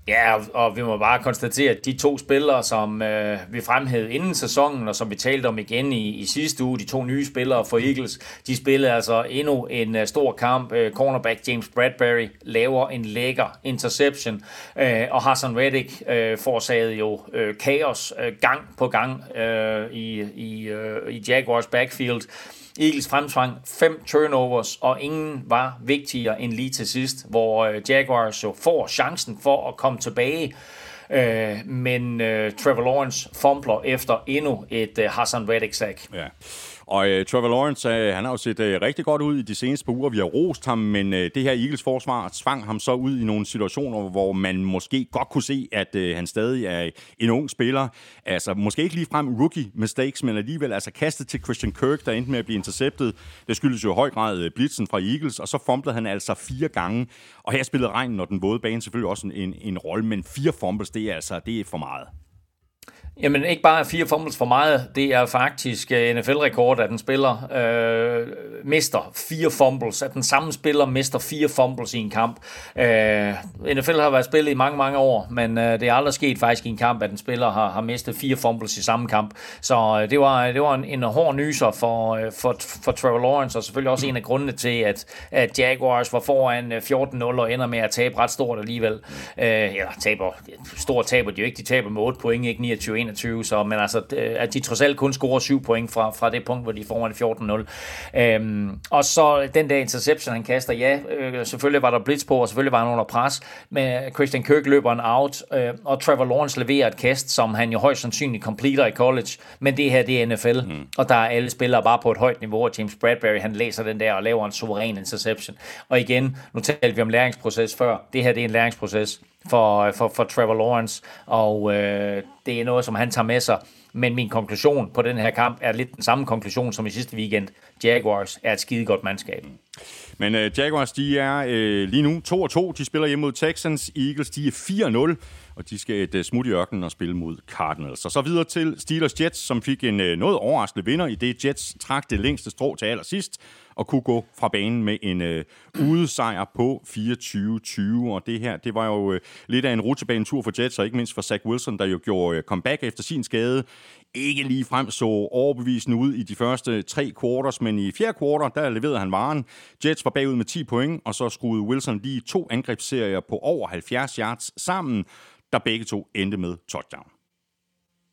Ja, og vi må bare konstatere, at de to spillere, som øh, vi fremhævede inden sæsonen, og som vi talte om igen i, i sidste uge, de to nye spillere for Eagles, de spillede altså endnu en uh, stor kamp. Uh, cornerback James Bradbury laver en lækker interception, uh, og Hassan Reddick uh, forårsagede jo uh, kaos uh, gang på gang uh, i, i, uh, i Jaguars backfield. Eagles fremtvang fem turnovers, og ingen var vigtigere end lige til sidst, hvor øh, Jaguars jo får chancen for at komme tilbage. Øh, men øh, Trevor Lawrence fompler efter endnu et øh, Hassan Reddick-sack. Ja. Og øh, Trevor Lawrence, øh, han har jo set øh, rigtig godt ud i de seneste par uger. Vi har rost ham, men øh, det her Eagles forsvar tvang ham så ud i nogle situationer, hvor man måske godt kunne se, at øh, han stadig er en ung spiller. Altså, måske ikke lige frem rookie mistakes, men alligevel altså kastet til Christian Kirk, der endte med at blive interceptet. Det skyldes jo i høj grad øh, blitzen fra Eagles, og så fumblede han altså fire gange. Og her spillede regnen og den våde bane selvfølgelig også en, en, en rolle, men fire fumbles, det er altså det er for meget. Jamen ikke bare fire fumbles for meget, det er faktisk øh, NFL-rekord, at den spiller øh, mister fire fumbles, at den samme spiller mister fire fumbles i en kamp. Øh, NFL har været spillet i mange, mange år, men øh, det er aldrig sket faktisk i en kamp, at en spiller har, har mistet fire fumbles i samme kamp. Så øh, det var, det var en, en hård nyser for, øh, for, for Trevor Lawrence, og selvfølgelig også en af grundene til, at, at Jaguars var foran øh, 14-0 og ender med at tabe ret stort alligevel. Øh, ja, taber, stort taber de jo ikke, de taber med 8 point, ikke 29 21, så, men altså, at de trods alt kun scorer 7 point fra, fra det punkt, hvor de foran 14-0. Øhm, og så den der interception, han kaster, ja, øh, selvfølgelig var der blitz på, og selvfølgelig var han under pres, men Christian Kirk løber en out, øh, og Trevor Lawrence leverer et kast, som han jo højst sandsynligt completer i college, men det her, det er NFL, mm. og der er alle spillere bare på et højt niveau, og James Bradbury, han læser den der og laver en suveræn interception. Og igen, nu talte vi om læringsproces før, det her, det er en læringsproces for, for, for Trevor Lawrence, og øh, det er noget, som han tager med sig. Men min konklusion på den her kamp er lidt den samme konklusion som i sidste weekend. Jaguars er et skide godt mandskab. Men uh, Jaguars, de er uh, lige nu 2-2. De spiller hjemme mod Texans. Eagles, de er 4-0 og de skal et uh, smut i ørkenen og spille mod Cardinals. Og så videre til Steelers Jets, som fik en uh, noget overraskende vinder, i det Jets trak det længste strå til allersidst og kunne gå fra banen med en øh, udesejr på 24-20. Og det her, det var jo øh, lidt af en rutsjebanetur for Jets, og ikke mindst for Zach Wilson, der jo gjorde øh, comeback efter sin skade. Ikke lige frem så overbevisende ud i de første tre quarters, men i fjerde quarter, der leverede han varen. Jets var bagud med 10 point, og så skruede Wilson lige to angrebsserier på over 70 yards sammen, der begge to endte med touchdown.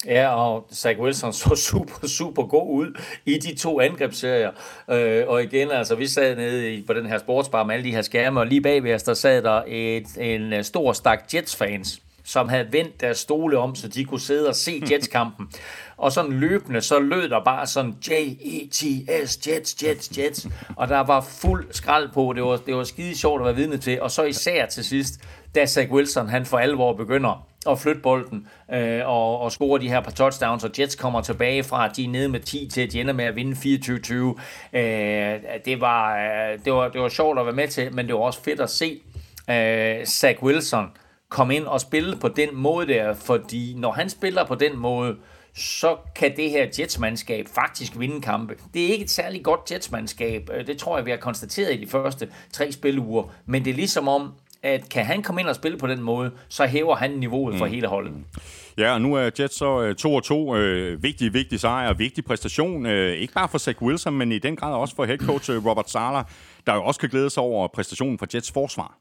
Ja, og Zach Wilson så super, super god ud i de to angrebsserier. Øh, og igen, altså, vi sad nede i, på den her sportsbar med alle de her skærme, og lige bagved os, der sad der et, en stor stak Jets-fans, som havde vendt deres stole om, så de kunne sidde og se Jets-kampen. og sådan løbende, så lød der bare sådan J-E-T-S, Jets, Jets, Jets. Og der var fuld skrald på. Det var, det var skide sjovt at være vidne til. Og så især til sidst, da Zach Wilson han for alvor begynder at flytte bolden øh, og, og score de her par touchdowns, og Jets kommer tilbage fra, at de er nede med 10 til, at de ender med at vinde 24-20. Øh, det, var, øh, det, var, det var sjovt at være med til, men det var også fedt at se øh, Zach Wilson komme ind og spille på den måde der, fordi når han spiller på den måde, så kan det her Jets-mandskab faktisk vinde kampe. Det er ikke et særligt godt Jets-mandskab, øh, det tror jeg, vi har konstateret i de første tre spiluger, men det er ligesom om, at kan han komme ind og spille på den måde, så hæver han niveauet for mm. hele holdet. Ja, og nu er Jets så 2-2. Øh, øh, vigtig, vigtig sejr, vigtig præstation. Øh, ikke bare for Zach Wilson, men i den grad også for head coach øh, Robert Sala, der jo også kan glæde sig over præstationen for Jets forsvar.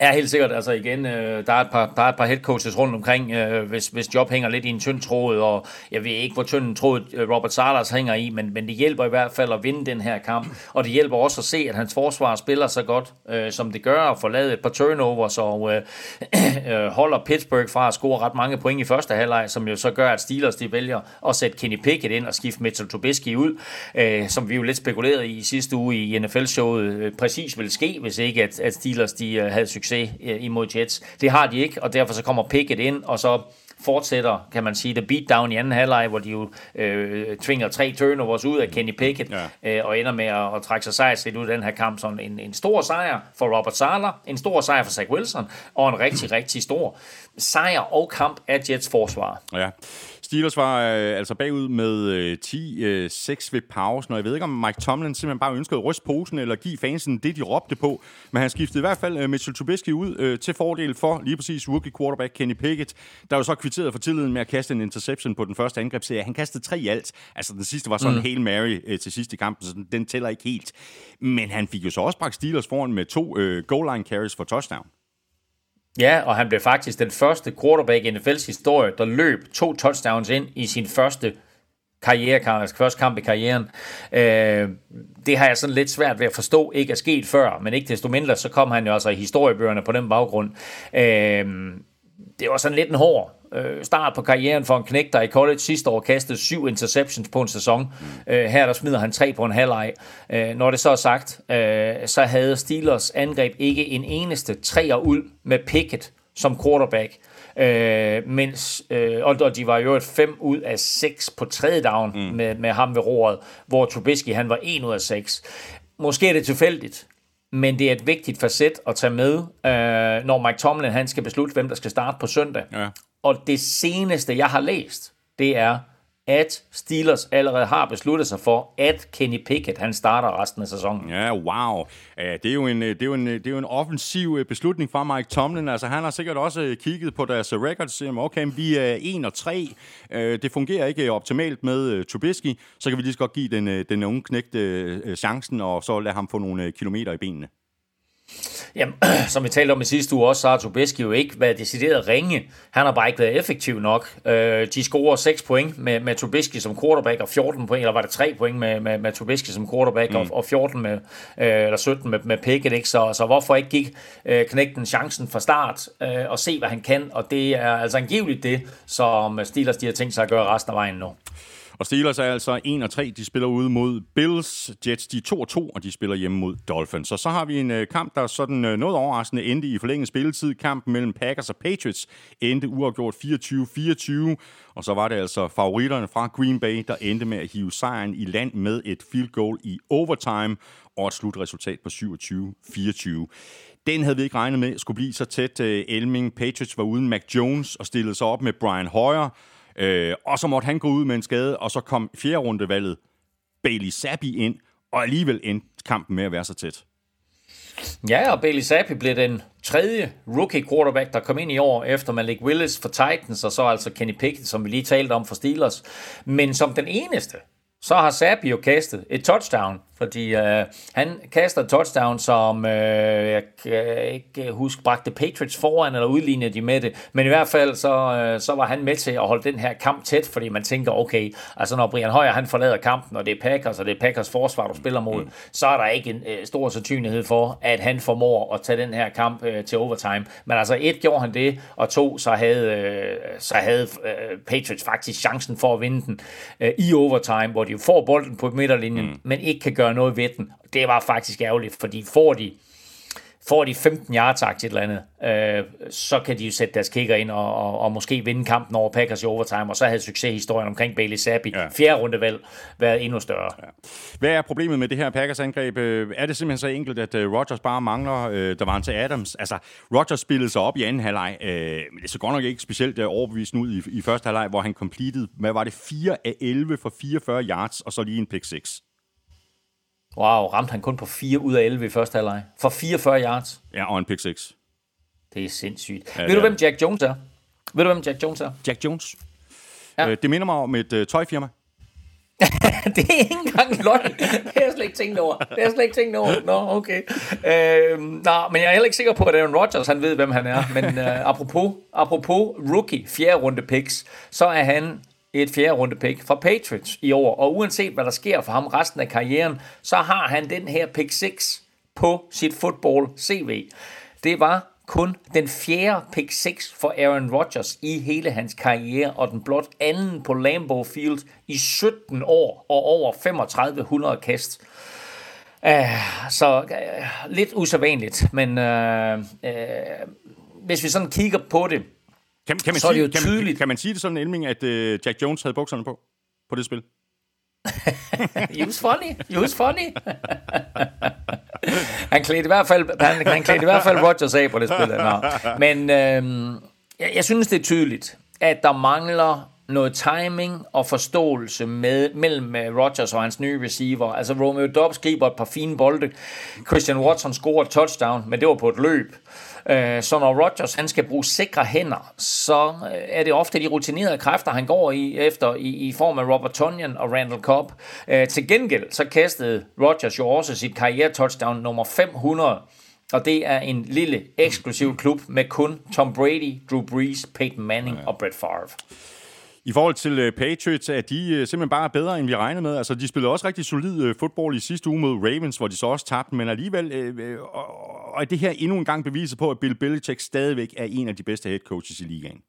Ja, helt sikkert. Altså igen, øh, der, er et par, der er et par head coaches rundt omkring, øh, hvis, hvis job hænger lidt i en tynd tråd, og jeg ved ikke, hvor tynd en tråd øh, Robert Salas hænger i, men, men det hjælper i hvert fald at vinde den her kamp, og det hjælper også at se, at hans forsvar spiller så godt, øh, som det gør, og får lavet et par turnovers, og øh, øh, holder Pittsburgh fra at score ret mange point i første halvleg, som jo så gør, at Steelers de vælger at sætte Kenny Pickett ind og skifte Mitchell Trubisky ud, øh, som vi jo lidt spekulerede i sidste uge i NFL-showet, øh, præcis ville ske, hvis ikke at, at Steelers de øh, havde succes øh, imod Jets. Det har de ikke, og derfor så kommer Pickett ind, og så fortsætter, kan man sige, det beatdown i anden halvleg, hvor de jo øh, tvinger tre turnovers ud af Kenny Pickett, ja. øh, og ender med at, at trække sig sejrsigt ud af den her kamp. Så en, en stor sejr for Robert Sala, en stor sejr for Zach Wilson, og en rigtig, rigtig stor sejr og kamp af Jets forsvar. Ja. Steelers var øh, altså bagud med øh, 10-6 øh, ved pausen, og jeg ved ikke, om Mike Tomlin simpelthen bare ønskede at ryste posen eller give fansen det, de råbte på. Men han skiftede i hvert fald øh, Mitchell Trubisky ud øh, til fordel for lige præcis rookie quarterback Kenny Pickett, der jo så kvitteret for tilliden med at kaste en interception på den første angrebsserie. Han kastede tre i alt. Altså den sidste var sådan mm. Hail Mary øh, til sidst i kampen, så den, den tæller ikke helt. Men han fik jo så også bragt Steelers foran med to øh, goal line carries for touchdown. Ja, og han blev faktisk den første quarterback i NFL's historie, der løb to touchdowns ind i sin første karriere, altså første kamp i karrieren. Øh, det har jeg sådan lidt svært ved at forstå, ikke er sket før, men ikke desto mindre, så kom han jo altså i historiebøgerne på den baggrund. Øh, det var sådan lidt en hård øh, start på karrieren for en knæk, der i college sidste år kastede syv interceptions på en sæson. Mm. Øh, her der smider han tre på en halvleg. Øh, når det så er sagt, øh, så havde Steelers angreb ikke en eneste treer ud med Pickett som quarterback. Øh, mens, øh, og de var jo et fem ud af seks på tredje down mm. med, med ham ved roret, hvor Trubisky han var en ud af seks. Måske er det tilfældigt, men det er et vigtigt facet at tage med, øh, når Mike Tomlin han skal beslutte, hvem der skal starte på søndag. Ja. Og det seneste, jeg har læst, det er, at Steelers allerede har besluttet sig for, at Kenny Pickett han starter resten af sæsonen. Ja, wow. Det, er jo en, det, er jo en, det er jo en offensiv øh, beslutning fra Mike Tomlin. Altså, han har sikkert også øh, kigget på deres øh, records og siger, okay, vi er 1 og 3. Det fungerer ikke optimalt med Trubisky, så kan vi lige så godt give den, den unge knægt chancen, og så lade ham få nogle kilometer i benene. Jamen, som vi talte om i sidste uge også, så har Tobeski jo ikke været decideret ringe. Han har bare ikke været effektiv nok. Øh, de scorer 6 point med, med Tobeski som quarterback, og 14 point, eller var det 3 point med, med, med Tobeski som quarterback, mm. og, og 14 med, øh, eller 17 med, med Pickett, ikke? Så, så hvorfor ikke give øh, knægten chancen fra start, øh, og se, hvad han kan, og det er altså angiveligt det, som Steelers de har tænkt sig at gøre resten af vejen nu. Og Steelers er altså 1 og 3. De spiller ude mod Bills. Jets de 2 og 2, og de spiller hjemme mod Dolphins. Så så har vi en øh, kamp, der sådan uh, noget overraskende endte i forlænget spilletid. Kampen mellem Packers og Patriots endte uafgjort 24-24. Og så var det altså favoritterne fra Green Bay, der endte med at hive sejren i land med et field goal i overtime og et slutresultat på 27-24. Den havde vi ikke regnet med skulle blive så tæt. Øh, Elming Patriots var uden Mac Jones og stillede sig op med Brian Hoyer. Øh, og så måtte han gå ud med en skade, og så kom fjerde rundevalget Bailey Zappi ind, og alligevel endte kampen med at være så tæt. Ja, og Bailey Zappi blev den tredje rookie quarterback, der kom ind i år efter Malik Willis for Titans, og så altså Kenny Pickett, som vi lige talte om for Steelers. Men som den eneste, så har Zappi jo kastet et touchdown fordi øh, han kaster touchdown, som øh, jeg kan ikke huske, bragte Patriots foran, eller udlignede de med det. Men i hvert fald, så, øh, så var han med til at holde den her kamp tæt, fordi man tænker, okay, altså når Brian Højer han forlader kampen, og det er Packers, og det er Packers forsvar, du spiller mod, mm. så er der ikke en øh, stor sandsynlighed for, at han formår at tage den her kamp øh, til overtime. Men altså et gjorde han det, og to, så havde, øh, så havde øh, Patriots faktisk chancen for at vinde den øh, i overtime, hvor de får bolden på midterlinjen, mm. men ikke kan gøre gøre noget ved den. Det var faktisk ærgerligt, fordi får de, får de 15 yards et eller andet, øh, så kan de jo sætte deres kicker ind og, og, og måske vinde kampen over Packers i overtime, og så havde succeshistorien omkring Bailey Zappi, ja. fjerde rundevalg, været endnu større. Ja. Hvad er problemet med det her Packers-angreb? Øh, er det simpelthen så enkelt, at øh, Rodgers bare mangler øh, til Adams? Altså, Rodgers spillede sig op i anden halvleg, men det så godt nok ikke specielt overbevisende ud i, i første halvleg, hvor han completed, hvad var det, 4 af 11 for 44 yards, og så lige en pick 6. Wow, ramte han kun på 4 ud af 11 i første halvleg. For 44 yards. Ja, og en pick 6. Det er sindssygt. Ja, Ved du, hvem Jack Jones er? Ved du, hvem Jack Jones er? Jack Jones? Ja. Øh, det minder mig om et uh, tøjfirma. det er ikke engang løgn. Det har jeg slet ikke tænkt over. Det har jeg slet ikke tænkt over. Nå, okay. Øh, nå, men jeg er heller ikke sikker på, at Aaron Rodgers, han ved, hvem han er. Men uh, apropos, apropos rookie, fjerde runde picks, så er han et fjerde runde pick fra Patriots i år. Og uanset hvad der sker for ham resten af karrieren, så har han den her pick 6 på sit football CV. Det var kun den fjerde pick 6 for Aaron Rodgers i hele hans karriere, og den blot anden på Lambeau Field i 17 år og over 3500 kast. Uh, så uh, lidt usædvanligt, men uh, uh, hvis vi sådan kigger på det, kan, kan, man så sige, det jo tydeligt. Kan, kan man sige det sådan, Elming, at uh, Jack Jones havde bukserne på, på det spil? Use funny, use funny. han klædte i hvert fald, han, han klædte i hvert fald Rodgers af på det spil. Nå. Men øhm, jeg, jeg synes, det er tydeligt, at der mangler noget timing og forståelse med, mellem øh, Rodgers og hans nye receiver. Altså Romeo Dobbs griber et par fine bolde. Christian Watson scorer et touchdown, men det var på et løb. Øh, så når Rodgers han skal bruge sikre hænder, så øh, er det ofte de rutinerede kræfter, han går i efter i, i form af Robert Tonyan og Randall Cobb. Øh, til gengæld så kastede Rodgers jo også sit karriere-touchdown nummer 500 og det er en lille eksklusiv klub med kun Tom Brady, Drew Brees, Peyton Manning og Brett Favre. I forhold til Patriots er de simpelthen bare bedre, end vi regnede med. Altså, de spillede også rigtig solid fodbold i sidste uge mod Ravens, hvor de så også tabte, men alligevel, uh, og det her endnu en gang beviser på, at Bill Belichick stadigvæk er en af de bedste head coaches i ligaen.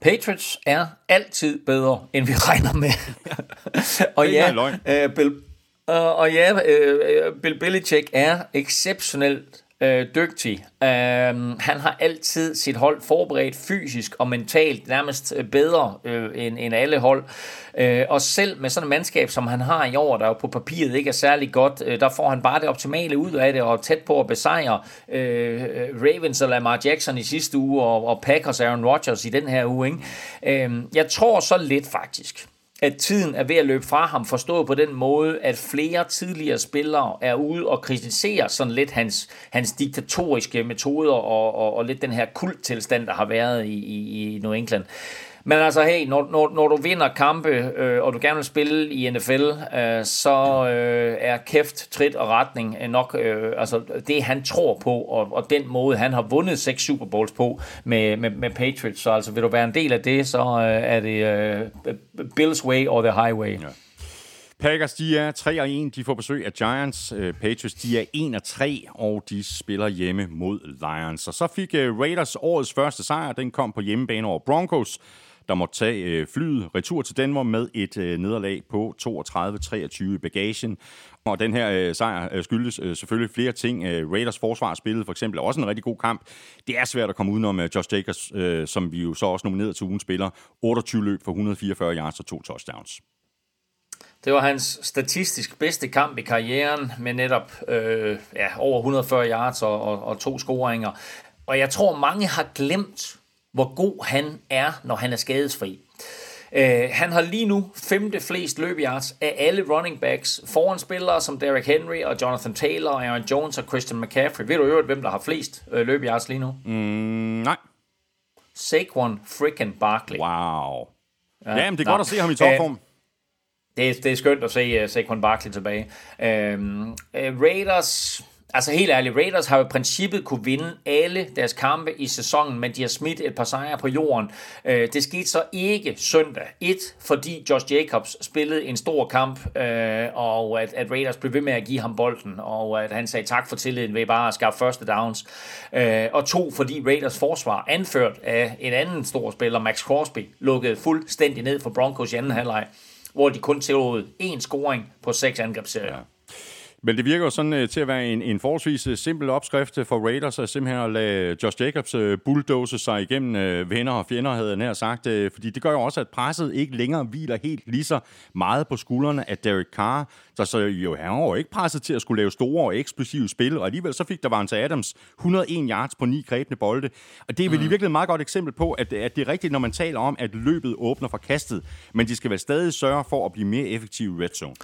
Patriots er altid bedre, end vi regner med. og ja, uh, Bill, uh, og ja, uh, Bill Belichick er exceptionelt øh, dygtig. Øh, han har altid sit hold forberedt fysisk og mentalt nærmest øh, bedre øh, end, end alle hold. Øh, og selv med sådan et mandskab, som han har i år, der jo på papiret ikke er særlig godt, øh, der får han bare det optimale ud af det, og tæt på at besejre øh, Ravens og Lamar Jackson i sidste uge, og, og Packers Aaron Rodgers i den her uge. Ikke? Øh, jeg tror så lidt faktisk, at tiden er ved at løbe fra ham, forstået på den måde, at flere tidligere spillere er ude og kritiserer sådan lidt hans, hans diktatoriske metoder og, og, og lidt den her kulttilstand, der har været i, i, i New England. Men altså, hey, når, når, når du vinder kampe, øh, og du gerne vil spille i NFL, øh, så øh, er kæft, trit og retning øh, nok øh, altså det, han tror på, og, og den måde, han har vundet seks Super Bowls på med, med, med Patriots. Så altså, vil du være en del af det, så øh, er det øh, Bills way or the highway. Ja. Packers, de er 3 og 1. De får besøg af Giants. Øh, Patriots, de er 1 og 3, og de spiller hjemme mod Lions. Og så fik øh, Raiders årets første sejr. Den kom på hjemmebane over Broncos der måtte tage øh, flyet retur til Denver med et øh, nederlag på 32-23 i bagagen. Og den her øh, sejr øh, skyldes øh, selvfølgelig flere ting. Øh, Raiders forsvar spillede for eksempel også en rigtig god kamp. Det er svært at komme udenom øh, Josh Jacobs, øh, som vi jo så også nomineret til ugen spiller. 28 løb for 144 yards og to touchdowns. Det var hans statistisk bedste kamp i karrieren med netop øh, ja, over 140 yards og, og, og to scoringer. Og jeg tror, mange har glemt, hvor god han er, når han er skadesfri. Uh, han har lige nu femte flest løbeyards af alle running backs foran spillere som Derrick Henry og Jonathan Taylor, Aaron Jones og Christian McCaffrey. Ved du øvrigt, hvem der har flest uh, løbeyards lige nu? Mm, nej. Saquon freaking Barkley. Wow. Ja, Jamen, det er godt at se ham i topform. Det, det er skønt at se uh, Saquon Barkley tilbage. Uh, uh, Raiders Altså helt ærligt, Raiders har jo i princippet kunne vinde alle deres kampe i sæsonen, men de har smidt et par sejre på jorden. Øh, det skete så ikke søndag. Et, fordi Josh Jacobs spillede en stor kamp, øh, og at, at Raiders blev ved med at give ham bolden, og at han sagde tak for tilliden ved bare at skaffe første downs. Øh, og to, fordi Raiders forsvar, anført af en anden stor spiller, Max Crosby, lukkede fuldstændig ned for Broncos i anden halvleg, hvor de kun tillod én scoring på seks angrebsserier. Ja. Men det virker jo sådan uh, til at være en, en forholdsvis uh, simpel opskrift for Raiders, at simpelthen at lade Josh Jacobs bulldoze sig igennem venner og fjender, havde jeg nær sagt. Fordi det gør jo også, at presset ikke længere hviler helt lige så meget på skuldrene af Derek Carr, så, så jo, han var jo ikke presset til at skulle lave store og eksplosive spil, og alligevel så fik der Vance Adams 101 yards på ni grebne bolde. Og det er vel mm. i virkeligheden et meget godt eksempel på, at, at det er rigtigt, når man taler om, at løbet åbner for kastet, men de skal vel stadig sørge for at blive mere effektive i red zone.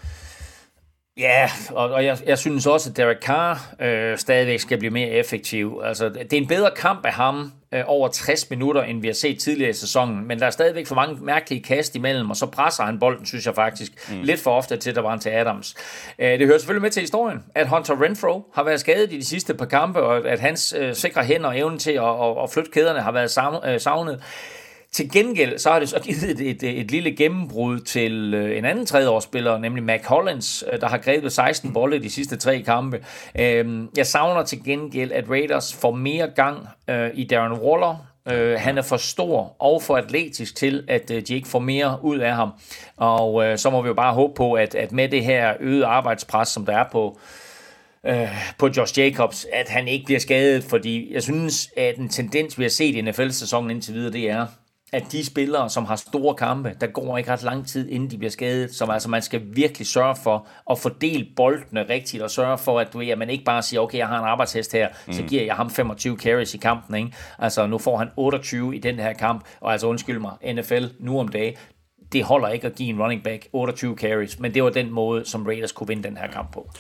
Ja, og, og jeg, jeg synes også, at Derek Carr øh, stadigvæk skal blive mere effektiv. Altså, det er en bedre kamp af ham øh, over 60 minutter, end vi har set tidligere i sæsonen, men der er stadigvæk for mange mærkelige kast imellem, og så presser han bolden, synes jeg faktisk, mm. lidt for ofte til, der var en til Adams. Øh, det hører selvfølgelig med til historien, at Hunter Renfro har været skadet i de sidste par kampe, og at hans øh, sikre hænder og evne til at, at, at flytte kæderne har været øh, savnet. Til gengæld så har det så givet et, et, et lille gennembrud til øh, en anden tredjeårsspiller, nemlig Mac Hollins, øh, der har grebet 16 bolde de sidste tre kampe. Øhm, jeg savner til gengæld, at Raiders får mere gang øh, i Darren Waller, han er for stor og for atletisk til, at de ikke får mere ud af ham. Og så må vi jo bare håbe på, at, at med det her øgede arbejdspres, som der er på, på Josh Jacobs, at han ikke bliver skadet, fordi jeg synes, at en tendens, vi har set i NFL-sæsonen indtil videre, det er, at de spillere, som har store kampe, der går ikke ret lang tid, inden de bliver skadet. Så altså, man skal virkelig sørge for at fordele boldene rigtigt, og sørge for, at, du, at man ikke bare siger, okay, jeg har en arbejdshest her, mm. så giver jeg ham 25 carries i kampen. Ikke? Altså, nu får han 28 i den her kamp, og altså undskyld mig, NFL nu om dagen, det holder ikke at give en running back 28 carries, men det var den måde, som Raiders kunne vinde den her kamp på.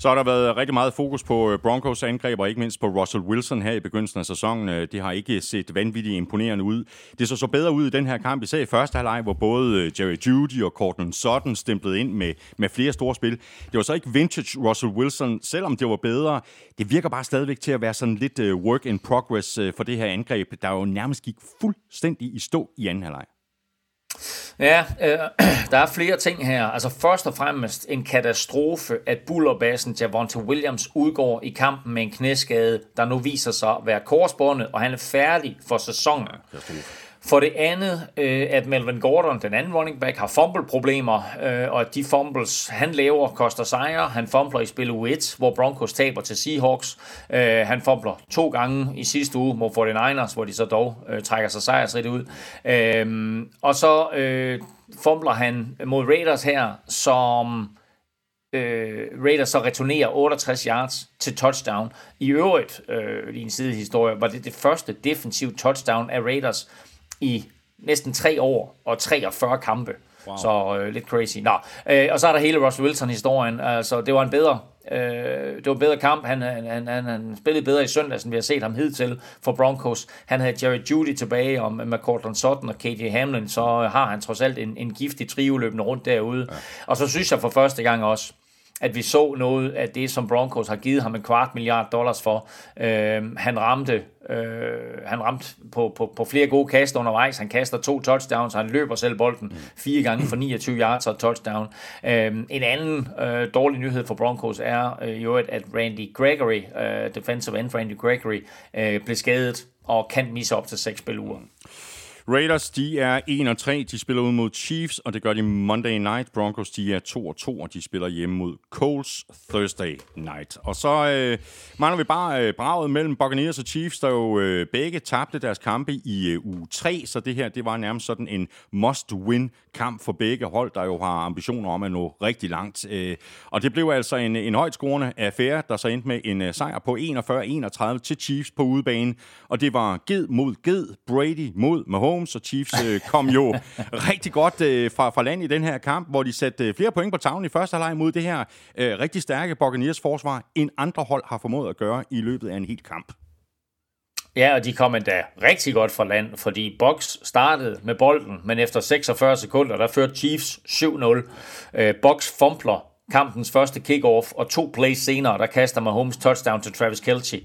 Så har der været rigtig meget fokus på øh, Broncos angreb, og ikke mindst på Russell Wilson her i begyndelsen af sæsonen. De det har ikke set vanvittigt imponerende ud. Det så så bedre ud i den her kamp, især i første halvleg, hvor både øh, Jerry Judy og Cortland Sutton stemplede ind med, med flere store spil. Det var så ikke vintage Russell Wilson, selvom det var bedre. Det virker bare stadigvæk til at være sådan lidt work in progress for det her angreb, der jo nærmest gik fuldstændig i stå i anden halvleg. Ja, øh, der er flere ting her. Altså først og fremmest en katastrofe, at bullerbassen Javonte Williams udgår i kampen med en knæskade, der nu viser sig at være korsbåndet, og han er færdig for sæsonen. For det andet, øh, at Melvin Gordon, den anden running back, har fumble-problemer, øh, og at de fumbles, han laver, koster sejre. Han fumbler i spil u 1, hvor Broncos taber til Seahawks. Øh, han fumbler to gange i sidste uge mod 49ers, hvor de så dog øh, trækker sig sejrsrigt ud. Øh, og så øh, fumbler han mod Raiders her, som øh, Raiders så returnerer 68 yards til touchdown. I øvrigt, øh, i en sidehistorie, var det det første defensive touchdown af Raiders i næsten tre år og 43 kampe. Wow. Så øh, lidt crazy. Nå, øh, og så er der hele Russell Wilson-historien. Altså, det var en bedre øh, det var en bedre kamp. Han, han, han, han, spillede bedre i søndags, end vi har set ham hidtil for Broncos. Han havde Jerry Judy tilbage om med Cortland Sutton og KJ Hamlin, så har han trods alt en, en giftig trio løbende rundt derude. Ja. Og så synes jeg for første gang også, at vi så noget af det, som Broncos har givet ham en kvart milliard dollars for. Øh, han ramte, øh, han ramte på, på, på flere gode kast undervejs. Han kaster to touchdowns, han løber selv bolden fire gange for 29 yards og touchdown. Øh, en anden øh, dårlig nyhed for Broncos er øh, jo, at Randy Gregory, øh, defensive end Randy Gregory, øh, blev skadet og kan misse op til seks spil spiluger. Raiders, de er 1-3, De spiller ud mod Chiefs, og det gør de Monday night. Broncos, de er 2-2, og de spiller hjemme mod Colts Thursday night. Og så øh, mangler vi bare øh, braget mellem Buccaneers og Chiefs, der jo øh, begge tabte deres kampe i øh, uge 3, så det her, det var nærmest sådan en must-win kamp for begge hold, der jo har ambitioner om at nå rigtig langt. Øh, og det blev altså en, en højt scorende affære, der så endte med en øh, sejr på 41-31 til Chiefs på udebane. Og det var ged mod ged, Brady mod Mahomes, og Chiefs uh, kom jo rigtig godt uh, fra, fra land i den her kamp, hvor de satte uh, flere point på tavlen i første halvleg mod det her uh, rigtig stærke Buccaneers forsvar, end andre hold har formået at gøre i løbet af en hel kamp. Ja, og de kom endda rigtig godt fra land, fordi Box startede med bolden, men efter 46 sekunder, der førte Chiefs 7-0. Øh, Box fumbler kampens første kickoff, og to plays senere, der kaster Mahomes touchdown til Travis Kelce.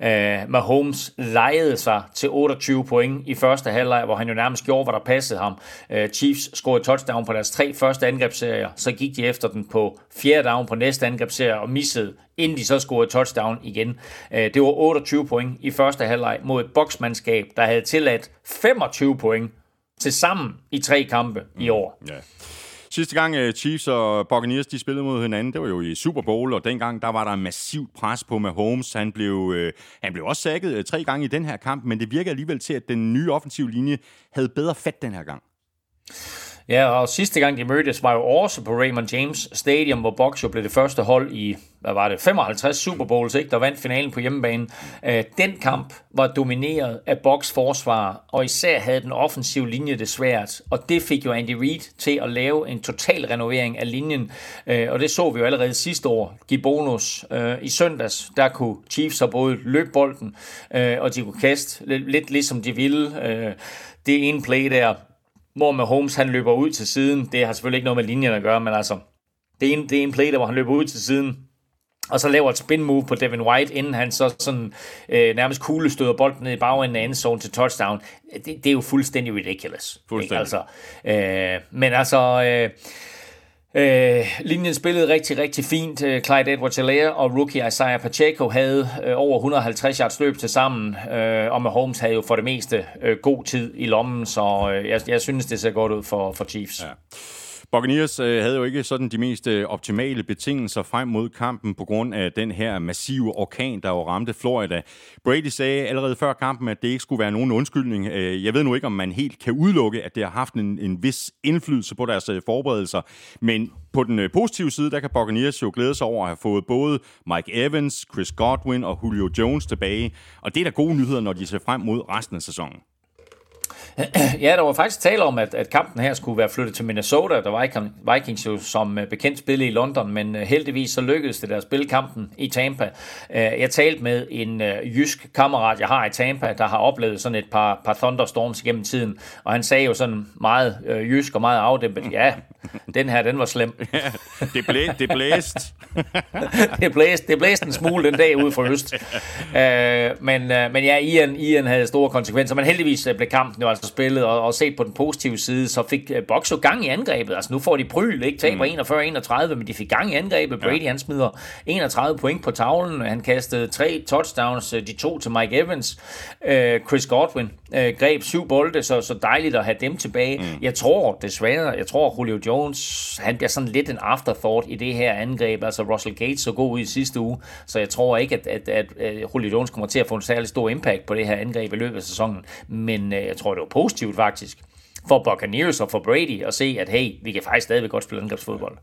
Uh, Mahomes lejede sig til 28 point i første halvleg, hvor han jo nærmest gjorde, hvad der passede ham. Uh, Chiefs scorede touchdown på deres tre første angrebsserier, så gik de efter den på fjerde down på næste angrebsserie og missede, inden de så scorede touchdown igen. Uh, det var 28 point i første halvleg mod et boksmandskab, der havde tilladt 25 point til sammen i tre kampe i år. Ja. Sidste gang øh, Chiefs og Buccaneers de spillede mod hinanden, det var jo i Super Bowl, og dengang der var der massivt pres på Mahomes. Han blev, øh, han blev også sækket øh, tre gange i den her kamp, men det virker alligevel til, at den nye offensive linje havde bedre fat den her gang. Ja, og sidste gang de mødtes var jo også på Raymond James Stadium, hvor Bucks jo blev det første hold i, hvad var det, 55 Super Bowls, ikke, der vandt finalen på hjemmebane. Øh, den kamp var domineret af Bucks forsvar, og især havde den offensive linje det svært, og det fik jo Andy Reid til at lave en total renovering af linjen, øh, og det så vi jo allerede sidste år give bonus. Øh, I søndags, der kunne Chiefs så både løbe bolden, og de kunne kaste lidt ligesom de ville. Det ene play der, hvor Mahomes han løber ud til siden. Det har selvfølgelig ikke noget med linjen at gøre, men altså, det er en, det er en play, der hvor han løber ud til siden, og så laver et spin move på Devin White, inden han så sådan øh, nærmest kuglestøder bolden ned i bagenden af endzone til touchdown. Det, det er jo fuldstændig ridiculous. Fuldstændig. Ikke? Altså, øh, men altså... Øh, Øh, linjen spillede rigtig, rigtig fint. Øh, Clyde edwards og rookie Isaiah Pacheco havde øh, over 150 yards løb til sammen, øh, og Mahomes havde jo for det meste øh, god tid i lommen, så øh, jeg, jeg synes, det ser godt ud for, for Chiefs. Ja. Buccaneers øh, havde jo ikke sådan de mest øh, optimale betingelser frem mod kampen på grund af den her massive orkan, der jo ramte Florida. Brady sagde allerede før kampen, at det ikke skulle være nogen undskyldning. Øh, jeg ved nu ikke, om man helt kan udelukke, at det har haft en, en vis indflydelse på deres øh, forberedelser, men på den øh, positive side, der kan Buccaneers jo glæde sig over at have fået både Mike Evans, Chris Godwin og Julio Jones tilbage, og det er da gode nyheder, når de ser frem mod resten af sæsonen. Ja, der var faktisk tale om, at, at kampen her skulle være flyttet til Minnesota. Der var Vikings jo som øh, bekendt spille i London, men øh, heldigvis så lykkedes det der at spille kampen i Tampa. Øh, jeg talte med en jysk kammerat, jeg har i Tampa, der har oplevet sådan et par, par thunderstorms gennem tiden, og han sagde jo sådan meget jysk og meget afdæmpet, ja, den her, den var slem. det, blæ, det blæste. det blæste. Det blæste en smule den dag ude fra øst. men, men ja, Ian, Ian havde store konsekvenser, men heldigvis blev kampen jo altså spillet, og, og set på den positive side, så fik Bucks jo gang i angrebet. Altså nu får de bryl, ikke? Taber mm. 41-31, men de fik gang i angrebet. Brady, ja. han smider 31 point på tavlen. Han kastede tre touchdowns, de to til Mike Evans. Uh, Chris Godwin uh, greb syv bolde, så, så dejligt at have dem tilbage. Mm. Jeg tror desværre, jeg tror Julio Jones, han bliver sådan lidt en afterthought i det her angreb. Altså Russell Gates så god ud i sidste uge, så jeg tror ikke, at, at, at, at Julio Jones kommer til at få en særlig stor impact på det her angreb i løbet af sæsonen. Men uh, jeg tror, det var positivt faktisk for Buccaneers og for Brady at se, at hey, vi kan faktisk stadigvæk godt spille angrebsfodbold.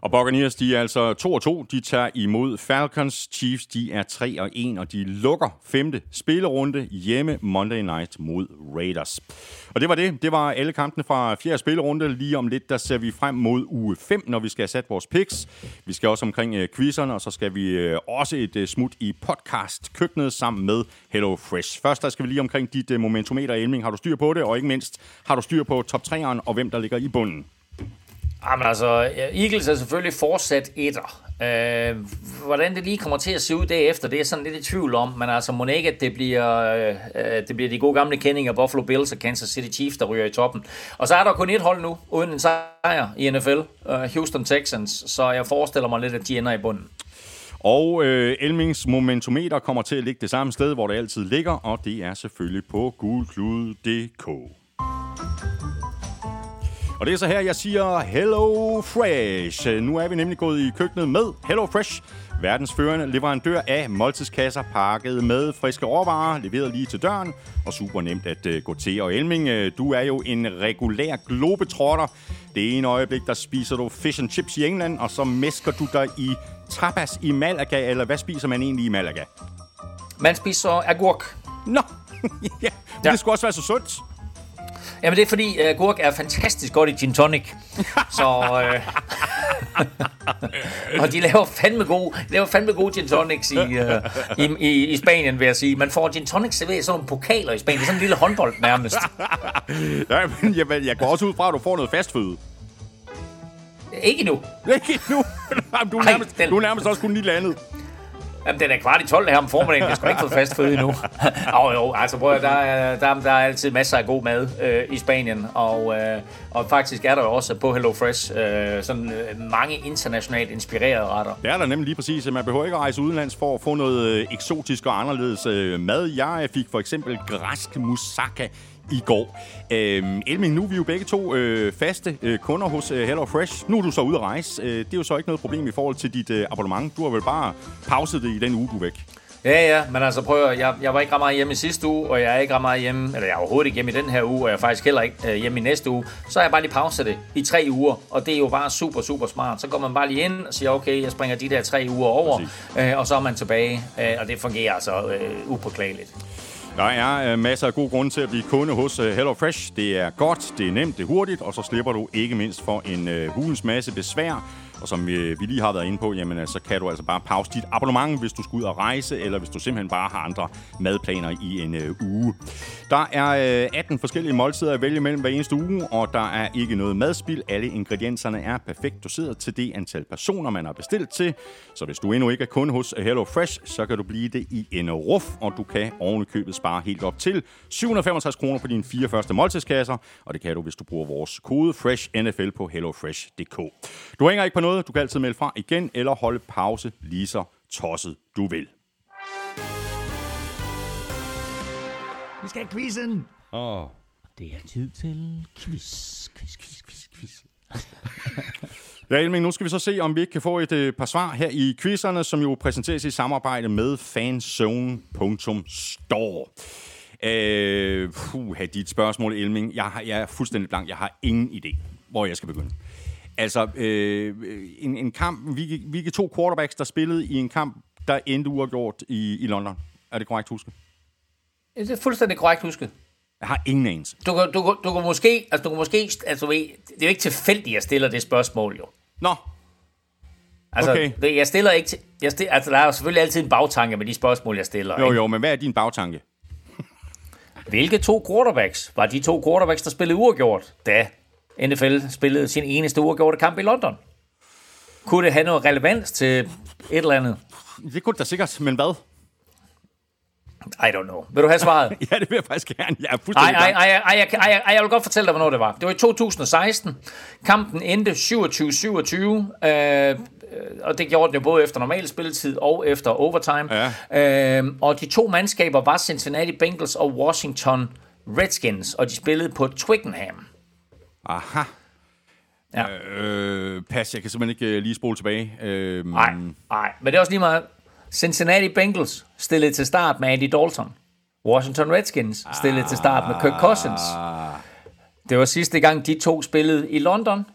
Og Buccaneers, de er altså 2-2. De tager imod Falcons. Chiefs, de er 3-1, og de lukker femte spillerunde hjemme Monday Night mod Raiders. Og det var det. Det var alle kampene fra fjerde spillerunde. Lige om lidt, der ser vi frem mod uge 5, når vi skal have sat vores picks. Vi skal også omkring uh, quizerne, og så skal vi øh, også et øh, smut i podcast-køkkenet sammen med Hello Fresh. Først der skal vi lige omkring dit momentometer, Elming. Har du styr på det? Og ikke mindst, har du styr på top 3'eren og hvem der ligger i bunden? Ah, Jamen altså, Eagles er selvfølgelig fortsat etter. Øh, hvordan det lige kommer til at se ud derefter, det er sådan lidt i tvivl om, men altså må ikke, at det bliver, øh, det bliver de gode gamle kendinger, Buffalo Bills og Kansas City Chiefs, der ryger i toppen. Og så er der kun et hold nu, uden en sejr i NFL, øh, Houston Texans, så jeg forestiller mig lidt, at de ender i bunden. Og øh, Elmings momentometer kommer til at ligge det samme sted, hvor det altid ligger, og det er selvfølgelig på gulklud.dk. Og det er så her, jeg siger Hello Fresh. Nu er vi nemlig gået i køkkenet med Hello Fresh. Verdens førende leverandør af måltidskasser pakket med friske råvarer, leveret lige til døren, og super nemt at uh, gå til. Og Elming, uh, du er jo en regulær globetrotter. Det ene øjeblik, der spiser du fish and chips i England, og så mesker du dig i tapas i Malaga, eller hvad spiser man egentlig i Malaga? Man spiser agurk. Nå, ja, ja. det skulle også være så sundt. Jamen det er fordi, uh, gurk er fantastisk godt i gin tonic. Så... Uh, og de laver fandme gode, de laver fandme gode gin tonics i, uh, i, i, i, Spanien, vil jeg sige. Man får gin tonic serveret sådan nogle pokaler i Spanien. Det er sådan en lille håndbold nærmest. ja, men jeg, jeg går også ud fra, at du får noget fastføde. Ikke nu. Ikke nu. du, er nærmest, Ej, den... du er nærmest også kun lige landet. Jamen, den er kvart i 12 her om formiddagen. Jeg skal ikke få fast føde endnu. oh, jo, altså prøv der, er, der, der er altid masser af god mad øh, i Spanien. Og, øh, og faktisk er der jo også på HelloFresh øh, sådan øh, mange internationalt inspirerede retter. Det er der nemlig lige præcis. Man behøver ikke at rejse udenlands for at få noget øh, eksotisk og anderledes øh, mad. Jeg fik for eksempel græsk moussaka i går. Øhm, Elming, nu er vi jo begge to øh, faste øh, kunder hos øh, Hello Fresh. Nu er du så ude at rejse. Øh, det er jo så ikke noget problem i forhold til dit øh, abonnement. Du har vel bare pauset det i den uge, du er væk. Ja, ja, men altså prøv at, jeg, jeg var ikke ret meget hjemme i sidste uge, og jeg er ikke ret meget hjemme, eller jeg er overhovedet ikke hjemme i den her uge, og jeg er faktisk heller ikke øh, hjemme i næste uge. Så har jeg bare lige pauset det i tre uger, og det er jo bare super, super smart. Så går man bare lige ind og siger, okay, jeg springer de der tre uger over, øh, og så er man tilbage, øh, og det fungerer altså øh, upåklageligt. Der er øh, masser af gode grunde til at blive kunde hos øh, HelloFresh. Det er godt, det er nemt, det er hurtigt, og så slipper du ikke mindst for en øh, hulens masse besvær og som vi, vi lige har været inde på, jamen, altså, så kan du altså bare pause dit abonnement, hvis du skal ud og rejse, eller hvis du simpelthen bare har andre madplaner i en øh, uge. Der er øh, 18 forskellige måltider at vælge mellem hver eneste uge, og der er ikke noget madspild. Alle ingredienserne er perfekt doseret til det antal personer, man har bestilt til. Så hvis du endnu ikke er kunde hos Hello Fresh, så kan du blive det i en ruf, og du kan ovenikøbet spare helt op til 765 kroner på dine fire første måltidskasser, og det kan du, hvis du bruger vores kode FRESHNFL på hellofresh.dk. Du hænger ikke på noget. Du kan altid melde fra igen, eller holde pause lige så tosset du vil. Vi skal have quizzen! Åh. Oh. Det er tid til quiz, quiz, quiz, quiz, quiz. Ja, Elming, nu skal vi så se, om vi ikke kan få et øh, par svar her i quizzerne, som jo præsenteres i samarbejde med fanzone.store. Øh, puh, dit spørgsmål, Elming. Jeg, har, jeg er fuldstændig blank. Jeg har ingen idé, hvor jeg skal begynde. Altså, øh, en, en kamp, vi, vi er to quarterbacks, der spillede i en kamp, der endte uafgjort i, i London. Er det korrekt husket? Det er fuldstændig korrekt husket. Jeg har ingen anelse. Du, du, du, du kan måske, altså du kan måske, altså det er jo ikke tilfældigt, at jeg stiller det spørgsmål jo. Nå. Altså, okay. det, jeg stiller ikke til, jeg stiller, altså der er jo selvfølgelig altid en bagtanke med de spørgsmål, jeg stiller. Jo, ikke? jo, men hvad er din bagtanke? Hvilke to quarterbacks var de to quarterbacks, der spillede uafgjort, da NFL spillede sin eneste uafgjorte kamp i London. Kunne det have noget relevans til et eller andet? Det kunne det da sikkert, men hvad? I don't know. Vil du have svaret? Ja, det vil jeg faktisk gerne. Jeg er Ej, fuldstændig ej, gang. ej, ej, ej, ej, ej, jeg vil godt fortælle dig, hvornår det var. Det var i 2016. Kampen endte 27-27, øh, og det gjorde den jo både efter normal spilletid og efter overtime. Ja. Øh, og de to mandskaber var Cincinnati Bengals og Washington Redskins, og de spillede på Twickenham. Aha. Ja. Øh, pas, jeg kan simpelthen ikke øh, lige spole tilbage. Øh, Nej, nej, men det er også lige meget. Cincinnati Bengals stillede til start med Andy Dalton. Washington Redskins stillede til start med Kirk Cousins. Det var sidste gang, de to spillede i London.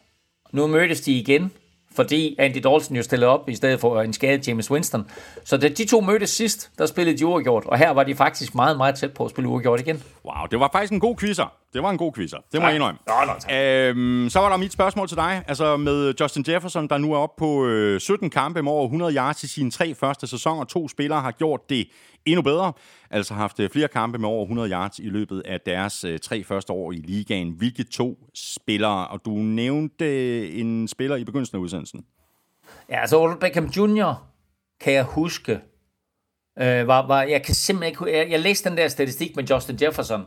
Nu mødtes de igen, fordi Andy Dalton jo stillede op i stedet for en skadet James Winston. Så da de to mødtes sidst, der spillede de uafgjort, og her var de faktisk meget, meget tæt på at spille uafgjort igen. Wow, det var faktisk en god quizzer. Det var en god quizzer. Det må jeg indrømme. Tak. Øhm, så var der mit spørgsmål til dig. Altså med Justin Jefferson, der nu er oppe på øh, 17 kampe med over 100 yards i sine tre første sæsoner. To spillere har gjort det endnu bedre. Altså haft øh, flere kampe med over 100 yards i løbet af deres øh, tre første år i ligaen. Hvilke to spillere? Og du nævnte øh, en spiller i begyndelsen af udsendelsen. Ja, altså Odell Beckham Jr., kan jeg huske, øh, var, var, jeg kan simpelthen ikke, jeg, jeg læste den der statistik med Justin Jefferson,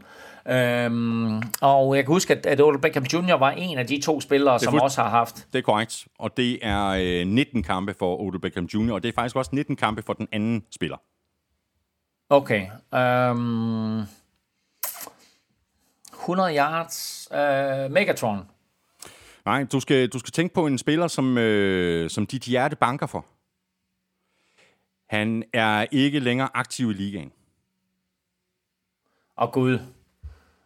øhm, og jeg kan huske, at, at Odell Beckham Jr. var en af de to spillere, som også har haft, Det er korrekt. Og det er øh, 19 kampe for Odell Beckham Jr., og det er faktisk også 19 kampe for den anden spiller. Okay, øhm, 100 yards, øh, Megatron, Nej, du skal, du skal tænke på en spiller, som, øh, som dit hjerte banker for. Han er ikke længere aktiv i ligaen. og gud,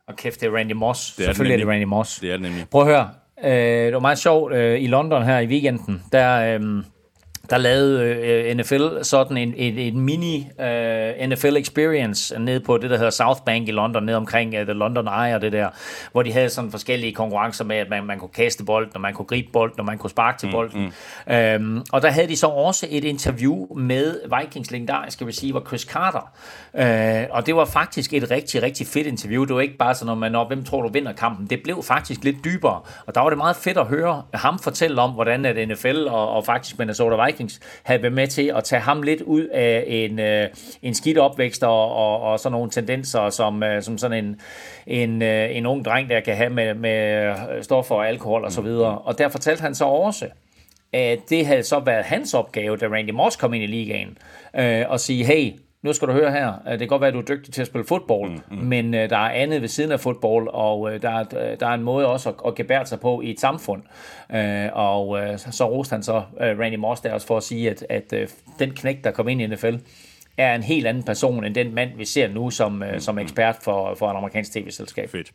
og kæft, det er Randy Moss, det selvfølgelig er det. Randy Moss. Det er det nemlig. Prøv at høre. Øh, det var meget sjovt øh, i London her i weekenden. Der, øh, der lavede øh, NFL sådan en, en, en mini øh, NFL experience ned på det, der hedder South Bank i London, ned omkring øh, The London Eye og det der, hvor de havde sådan forskellige konkurrencer med, at man, man kunne kaste bolden, og man kunne gribe bolden, og man kunne sparke til bolden. Mm, mm. Øhm, og der havde de så også et interview med Vikings legendariske receiver Chris Carter. Øh, og det var faktisk et rigtig, rigtig fedt interview. Det var ikke bare sådan noget, man, "Nå, hvem tror du vinder kampen? Det blev faktisk lidt dybere. Og der var det meget fedt at høre ham fortælle om, hvordan at NFL og, og faktisk Minnesota Vikings havde været med til at tage ham lidt ud af en, øh, en skidt opvækst og, og, og sådan nogle tendenser, som, øh, som sådan en, en, øh, en ung dreng, der kan have med, med stoffer og alkohol og så videre. Og der fortalte han så også, at det havde så været hans opgave, da Randy Moss kom ind i ligaen, øh, at sige, hey, nu skal du høre her, øh, det kan godt være, at du er dygtig til at spille fodbold, mm, mm. men øh, der er andet ved siden af fodbold, og øh, der, er, der er en måde også at, at gebære sig på i et samfund. Øh, og øh, så roste han så øh, Randy Moss der også for at sige, at, at øh, den knæk, der kom ind i NFL, er en helt anden person end den mand, vi ser nu som, øh, som ekspert for, for et amerikansk tv-selskab. Fedt.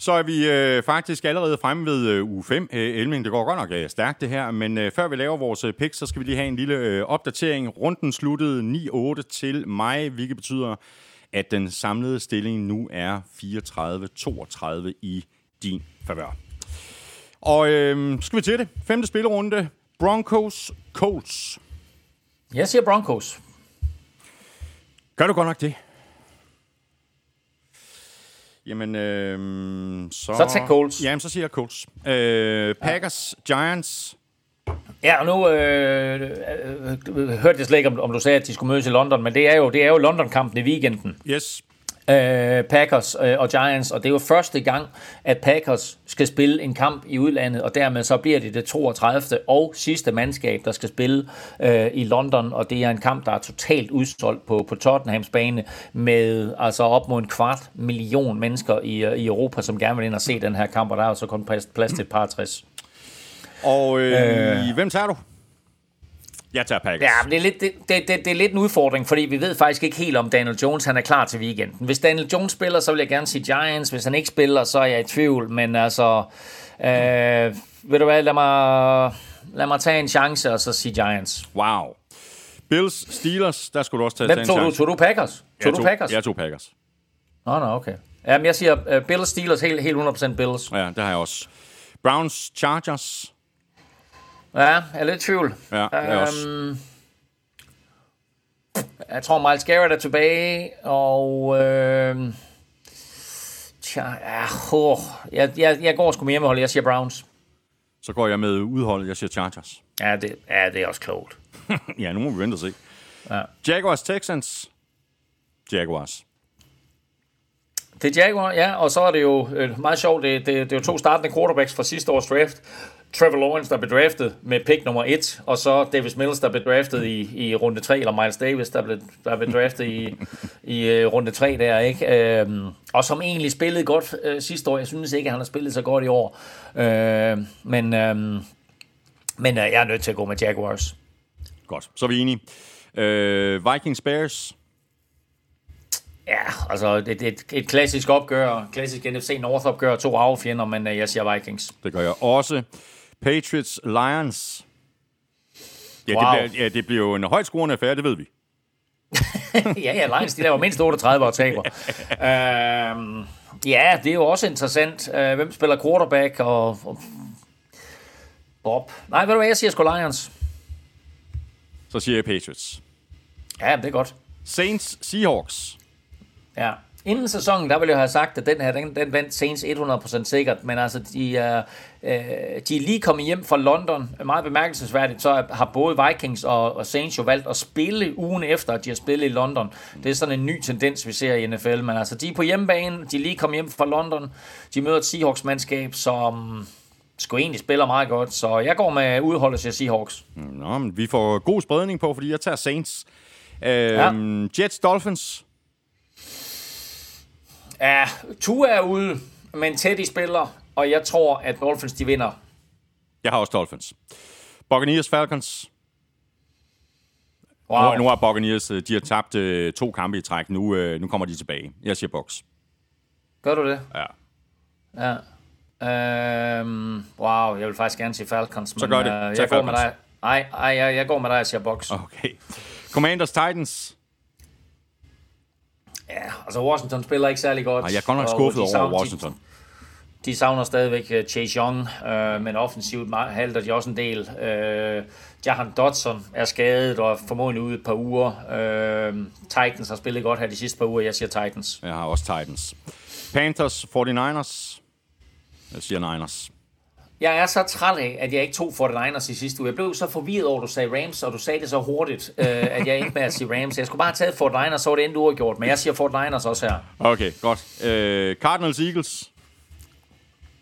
Så er vi øh, faktisk allerede fremme ved øh, uge 5. Øh, Elming, det går godt nok øh, stærkt det her, men øh, før vi laver vores øh, picks, så skal vi lige have en lille øh, opdatering. Runden sluttede 9-8 til mig, hvilket betyder, at den samlede stilling nu er 34-32 i din favør. Og øh, så skal vi til det. Femte spillerunde. Broncos Colts. Jeg siger Broncos. Gør du godt nok det? Jamen, øh, så... Så tag Colts. Jamen, så siger jeg Colts. Øh, Packers, ja. Giants. Ja, og nu øh, øh, øh, hørte jeg slet ikke, om, om du sagde, at de skulle mødes i London, men det er jo, det er jo London-kampen i weekenden. Yes. Øh, Packers øh, og Giants, og det er jo første gang, at Packers skal spille en kamp i udlandet, og dermed så bliver det det 32. og sidste mandskab, der skal spille øh, i London, og det er en kamp, der er totalt udsolgt på, på Tottenhams bane, med altså op mod en kvart million mennesker i, øh, i Europa, som gerne vil ind og se den her kamp, og der er jo så kun plads, plads til et par 60. Og øh, øh. hvem tager du? Jeg tager Packers. Ja, men det er, lidt, det, det, det, det er lidt en udfordring, fordi vi ved faktisk ikke helt, om Daniel Jones han er klar til weekenden. Hvis Daniel Jones spiller, så vil jeg gerne sige Giants. Hvis han ikke spiller, så er jeg i tvivl. Men altså, øh, ved du hvad, lad mig, lad mig tage en chance og så sige Giants. Wow. Bills, Steelers, der skulle du også tage, Hvem tage en tog du? chance. Tog du Packers? Tog Jeg du Packers? Jeg tog Packers. Nå, nå, okay. Jamen, jeg siger uh, Bills, Steelers, helt, helt 100% Bills. Ja, det har jeg også. Browns, Chargers. Ja, jeg er lidt i tvivl. Ja, jeg også. Øhm, Jeg tror, Miles Garrett er tilbage, og... Øh, tja, ja, oh, jeg, jeg, jeg går sgu med hjemmehold. Jeg siger Browns. Så går jeg med udholdet. Jeg siger Chargers. Ja, det, ja, det er også klogt. ja, nu må vi vente og se. Ja. Jaguars, Texans. Jaguars. Det er Jaguar, ja, og så er det jo øh, meget sjovt, det, det, det er jo to startende quarterbacks fra sidste års draft. Trevor Lawrence, der blev draftet med pick nummer 1, og så Davis Mills, der blev draftet i, i runde 3, eller Miles Davis, der blev, der blev draftet i, i uh, runde 3 der, ikke? Øhm, og som egentlig spillede godt uh, sidste år. Jeg synes ikke, at han har spillet så godt i år. Uh, men øhm, men uh, jeg er nødt til at gå med Jaguars. Godt, så er vi enige. Uh, Vikings Bears. Ja, altså det, det er et, et klassisk opgør, klassisk NFC North opgør, to arvefjender, men uh, jeg siger Vikings. Det gør jeg også. Patriots Lions. Ja, Wow. det, bliver, ja, det bliver jo en højt scorende affære, det ved vi. ja, ja, Lions, de laver mindst 38 og taber. øhm, ja, det er jo også interessant. Øh, hvem spiller quarterback og, og Bob? Nej, ved du hvad, jeg siger sgu Lions. Så siger jeg Patriots. Ja, det er godt. Saints Seahawks. Ja. Inden sæsonen, der ville jeg have sagt, at den her, den, den vandt Saints 100% sikkert, men altså, de er, øh, de er lige kommet hjem fra London. Meget bemærkelsesværdigt, så har både Vikings og, og Saints jo valgt at spille ugen efter, at de har spillet i London. Det er sådan en ny tendens, vi ser i NFL, men altså, de er på hjemmebane, de er lige kommet hjem fra London, de møder et Seahawks-mandskab, som sgu egentlig spiller meget godt, så jeg går med udholdet siger Seahawks. Nå, men vi får god spredning på, fordi jeg tager Saints. Øhm, Jets Dolphins. Ja, Tua er ude, men Teddy spiller, og jeg tror, at Dolphins de vinder. Jeg har også Dolphins. Buccaneers Falcons. Wow. Nu, nu har Buccaneers, øh, de har tabt øh, to kampe i træk. Nu, øh, nu kommer de tilbage. Jeg siger Bucks. Gør du det? Ja. Ja. Øhm, wow, jeg vil faktisk gerne sige Falcons. Så gør det. øh, Tag jeg går med dig. Ej, ej, jeg, jeg går med dig og siger Box. Oh. Okay. Commanders Titans. Ja, altså Washington spiller ikke særlig godt. Ej, jeg er godt nok skuffet de over savner- Washington. De, de savner stadigvæk uh, Chase Young, uh, men offensivt halter de også en del. Uh, Jahan Dodson er skadet og er formodentlig ude et par uger. Uh, Titans har spillet godt her de sidste par uger. Jeg siger Titans. Jeg har også Titans. Panthers 49ers. Jeg siger Niners. Jeg er så træt af, at jeg ikke tog 49ers i sidste uge. Jeg blev så forvirret over, at du sagde Rams, og du sagde det så hurtigt, øh, at jeg endte med at sige Rams. Jeg skulle bare have taget 49ers, så var det endte uafgjort, men jeg siger 49ers også her. Okay, godt. Øh, Cardinals Eagles.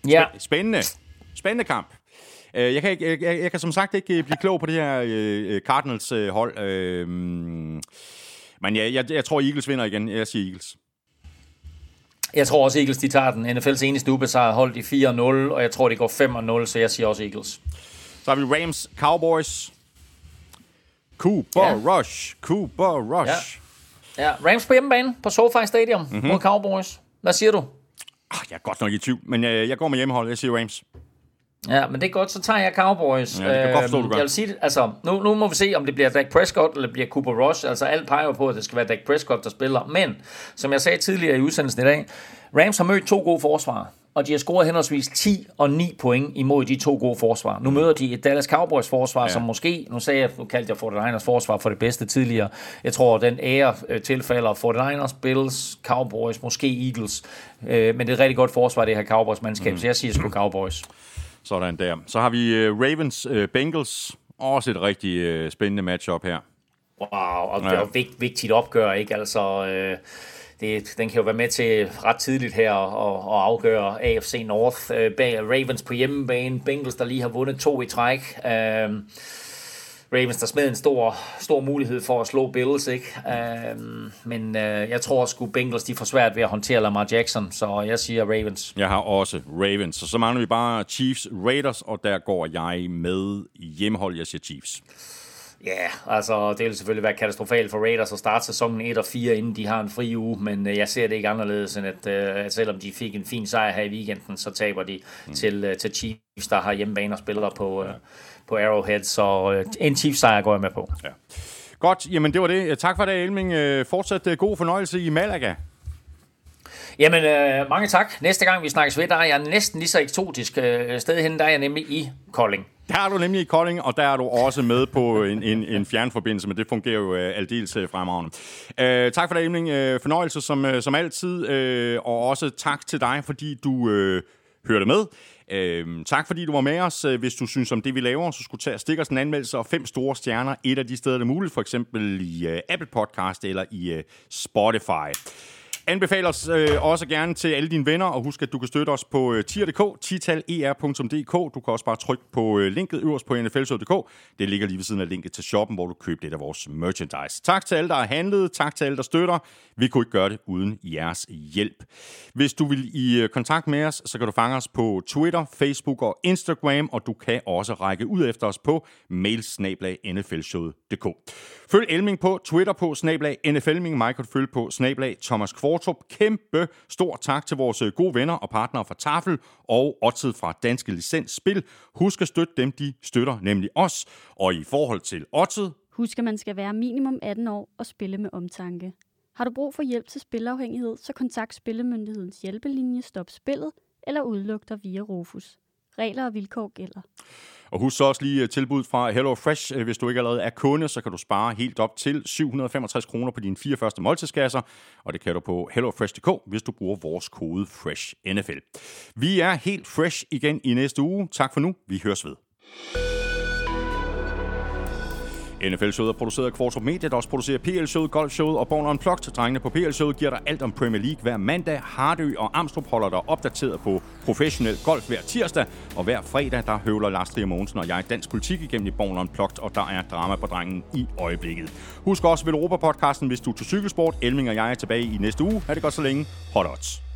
Ja, Spændende. Spændende kamp. Øh, jeg, kan ikke, jeg, jeg, jeg kan som sagt ikke øh, blive klog på det her øh, Cardinals øh, hold. Øh, men jeg, jeg, jeg tror, Eagles vinder igen. Jeg siger Eagles. Jeg tror også Eagles, de tager den. NFL's eneste ubesejret holdt i 4-0, og jeg tror, det går 5-0, så jeg siger også Eagles. Så har vi Rams Cowboys. Cooper Ja. Rush. Cooper Rush. Ja. Ja, Rams på hjemmebane på SoFi Stadium mm-hmm. mod Cowboys. Hvad siger du? Ah, jeg er godt nok i tvivl, men jeg, jeg går med hjemmehold. Jeg siger Rams. Ja, men det er godt, så tager jeg Cowboys. Ja, det kan jeg godt forstå, du Øhm, gør. Jeg vil sige, det- altså, nu, nu må vi se, om det bliver Dak Prescott, eller bliver Cooper Rush. Altså, alt peger på, at det skal være Dak Prescott, der spiller. Men, som jeg sagde tidligere i udsendelsen i dag, Rams har mødt to gode forsvar, og de har scoret henholdsvis 10 og 9 point imod de to gode forsvar. Nu møder de et Dallas Cowboys forsvar, ja. som måske, nu sagde jeg, nu kaldte jeg 49ers forsvar for det bedste tidligere. Jeg tror, den ære øh, tilfælder 49ers, Bills, Cowboys, måske Eagles. Øh, men det er et rigtig godt forsvar, det her Cowboys-mandskab, mm. så jeg siger sgu Cowboys. Sådan der. Så har vi uh, Ravens uh, Bengals. Også et rigtig uh, spændende matchup her. Wow, og det Ja. er jo vigt, vigtigt opgør, ikke? Altså, øh, det, den kan jo være med til ret tidligt her at, at afgøre AFC North. Øh, bag Ravens på hjemmebane, Bengals, der lige har vundet to i træk. Øh, Ravens, der smed en stor, stor mulighed for at slå Bills, ikke? Øh, men øh, jeg tror sgu Bengals, de får svært ved at håndtere Lamar Jackson, så jeg siger Ravens. Jeg har også Ravens. Så så mangler vi bare Chiefs Raiders, og der går jeg med hjemmehold. Jeg siger Chiefs. Ja, yeah, altså det vil selvfølgelig være katastrofalt for Raiders at starte sæsonen 1 og 4, inden de har en fri uge, men øh, jeg ser det ikke anderledes, end at, øh, at selvom de fik en fin sejr her i weekenden, så taber de mm. til, øh, til Chiefs, der har hjemmebane og spiller på, øh, på Arrowhead, så øh, en Chiefs sejr går jeg med på. Ja. Godt, jamen det var det. Tak for det, Elming. Øh, Fortsat øh, god fornøjelse i Malaga. Jamen, øh, mange tak. Næste gang vi snakkes ved, der er jeg næsten lige så eksotisk øh, sted hen, der er jeg nemlig i Kolding. Der er du nemlig i Kolding, og der er du også med på en, en, en fjernforbindelse, men det fungerer jo øh, aldeles øh, fremragende. Øh, tak for det, Emling. Øh, fornøjelse som, øh, som altid, øh, og også tak til dig, fordi du øh, hørte med. Øhm, tak fordi du var med os. Øh, hvis du synes om det, vi laver, så skulle tage og stikke os en anmeldelse og fem store stjerner. Et af de steder, der er muligt, for eksempel i uh, Apple Podcast eller i uh, Spotify. Anbefaler os øh, også gerne til alle dine venner, og husk, at du kan støtte os på øh, tier.dk, titaler.dk. Du kan også bare trykke på øh, linket øverst på nflshow.dk. Det ligger lige ved siden af linket til shoppen, hvor du køber lidt af vores merchandise. Tak til alle, der har handlet. Tak til alle, der støtter. Vi kunne ikke gøre det uden jeres hjælp. Hvis du vil i øh, kontakt med os, så kan du fange os på Twitter, Facebook og Instagram, og du kan også række ud efter os på mailsnablag.nflshowet.dk. Følg Elming på Twitter på snablag NFLming. Mig kan du følge på snablag Thomas Kvartrup. Kæmpe stor tak til vores øh, gode venner og partnere fra Tafel og Odset fra Danske Licens Spil. Husk at støtte dem, de støtter, nemlig os. Og i forhold til Odset... Husk, at man skal være minimum 18 år og spille med omtanke. Har du brug for hjælp til spilafhængighed, så kontakt Spillemyndighedens hjælpelinje Stop Spillet eller udluk dig via Rufus. Regler og vilkår gælder. Og husk så også lige øh, tilbud fra Hello Fresh. Øh, hvis du ikke allerede er kunde, så kan du spare helt op til 765 kroner på dine fire første måltidskasser. Og det kan du på hellofresh.dk, hvis du bruger vores kode FRESHNFL. Vi er helt fresh igen i næste uge. Tak for nu. Vi høres ved. NFL-showet er produceret af Kvartrup Media, der også producerer PL-showet, Golf-showet og Born Unplugged. Drengene på PL-showet giver dig alt om Premier League hver mandag. Hardø og Amstrup holder dig opdateret på professionel golf hver tirsdag. Og hver fredag, der høvler Lars Trier Mogensen og jeg dansk politik igennem i Born Unplugged, og der er drama på drengen i øjeblikket. Husk også ved Europa-podcasten, hvis du er til cykelsport. Elming og jeg er tilbage i næste uge. Ha' det godt så længe. Hot odds.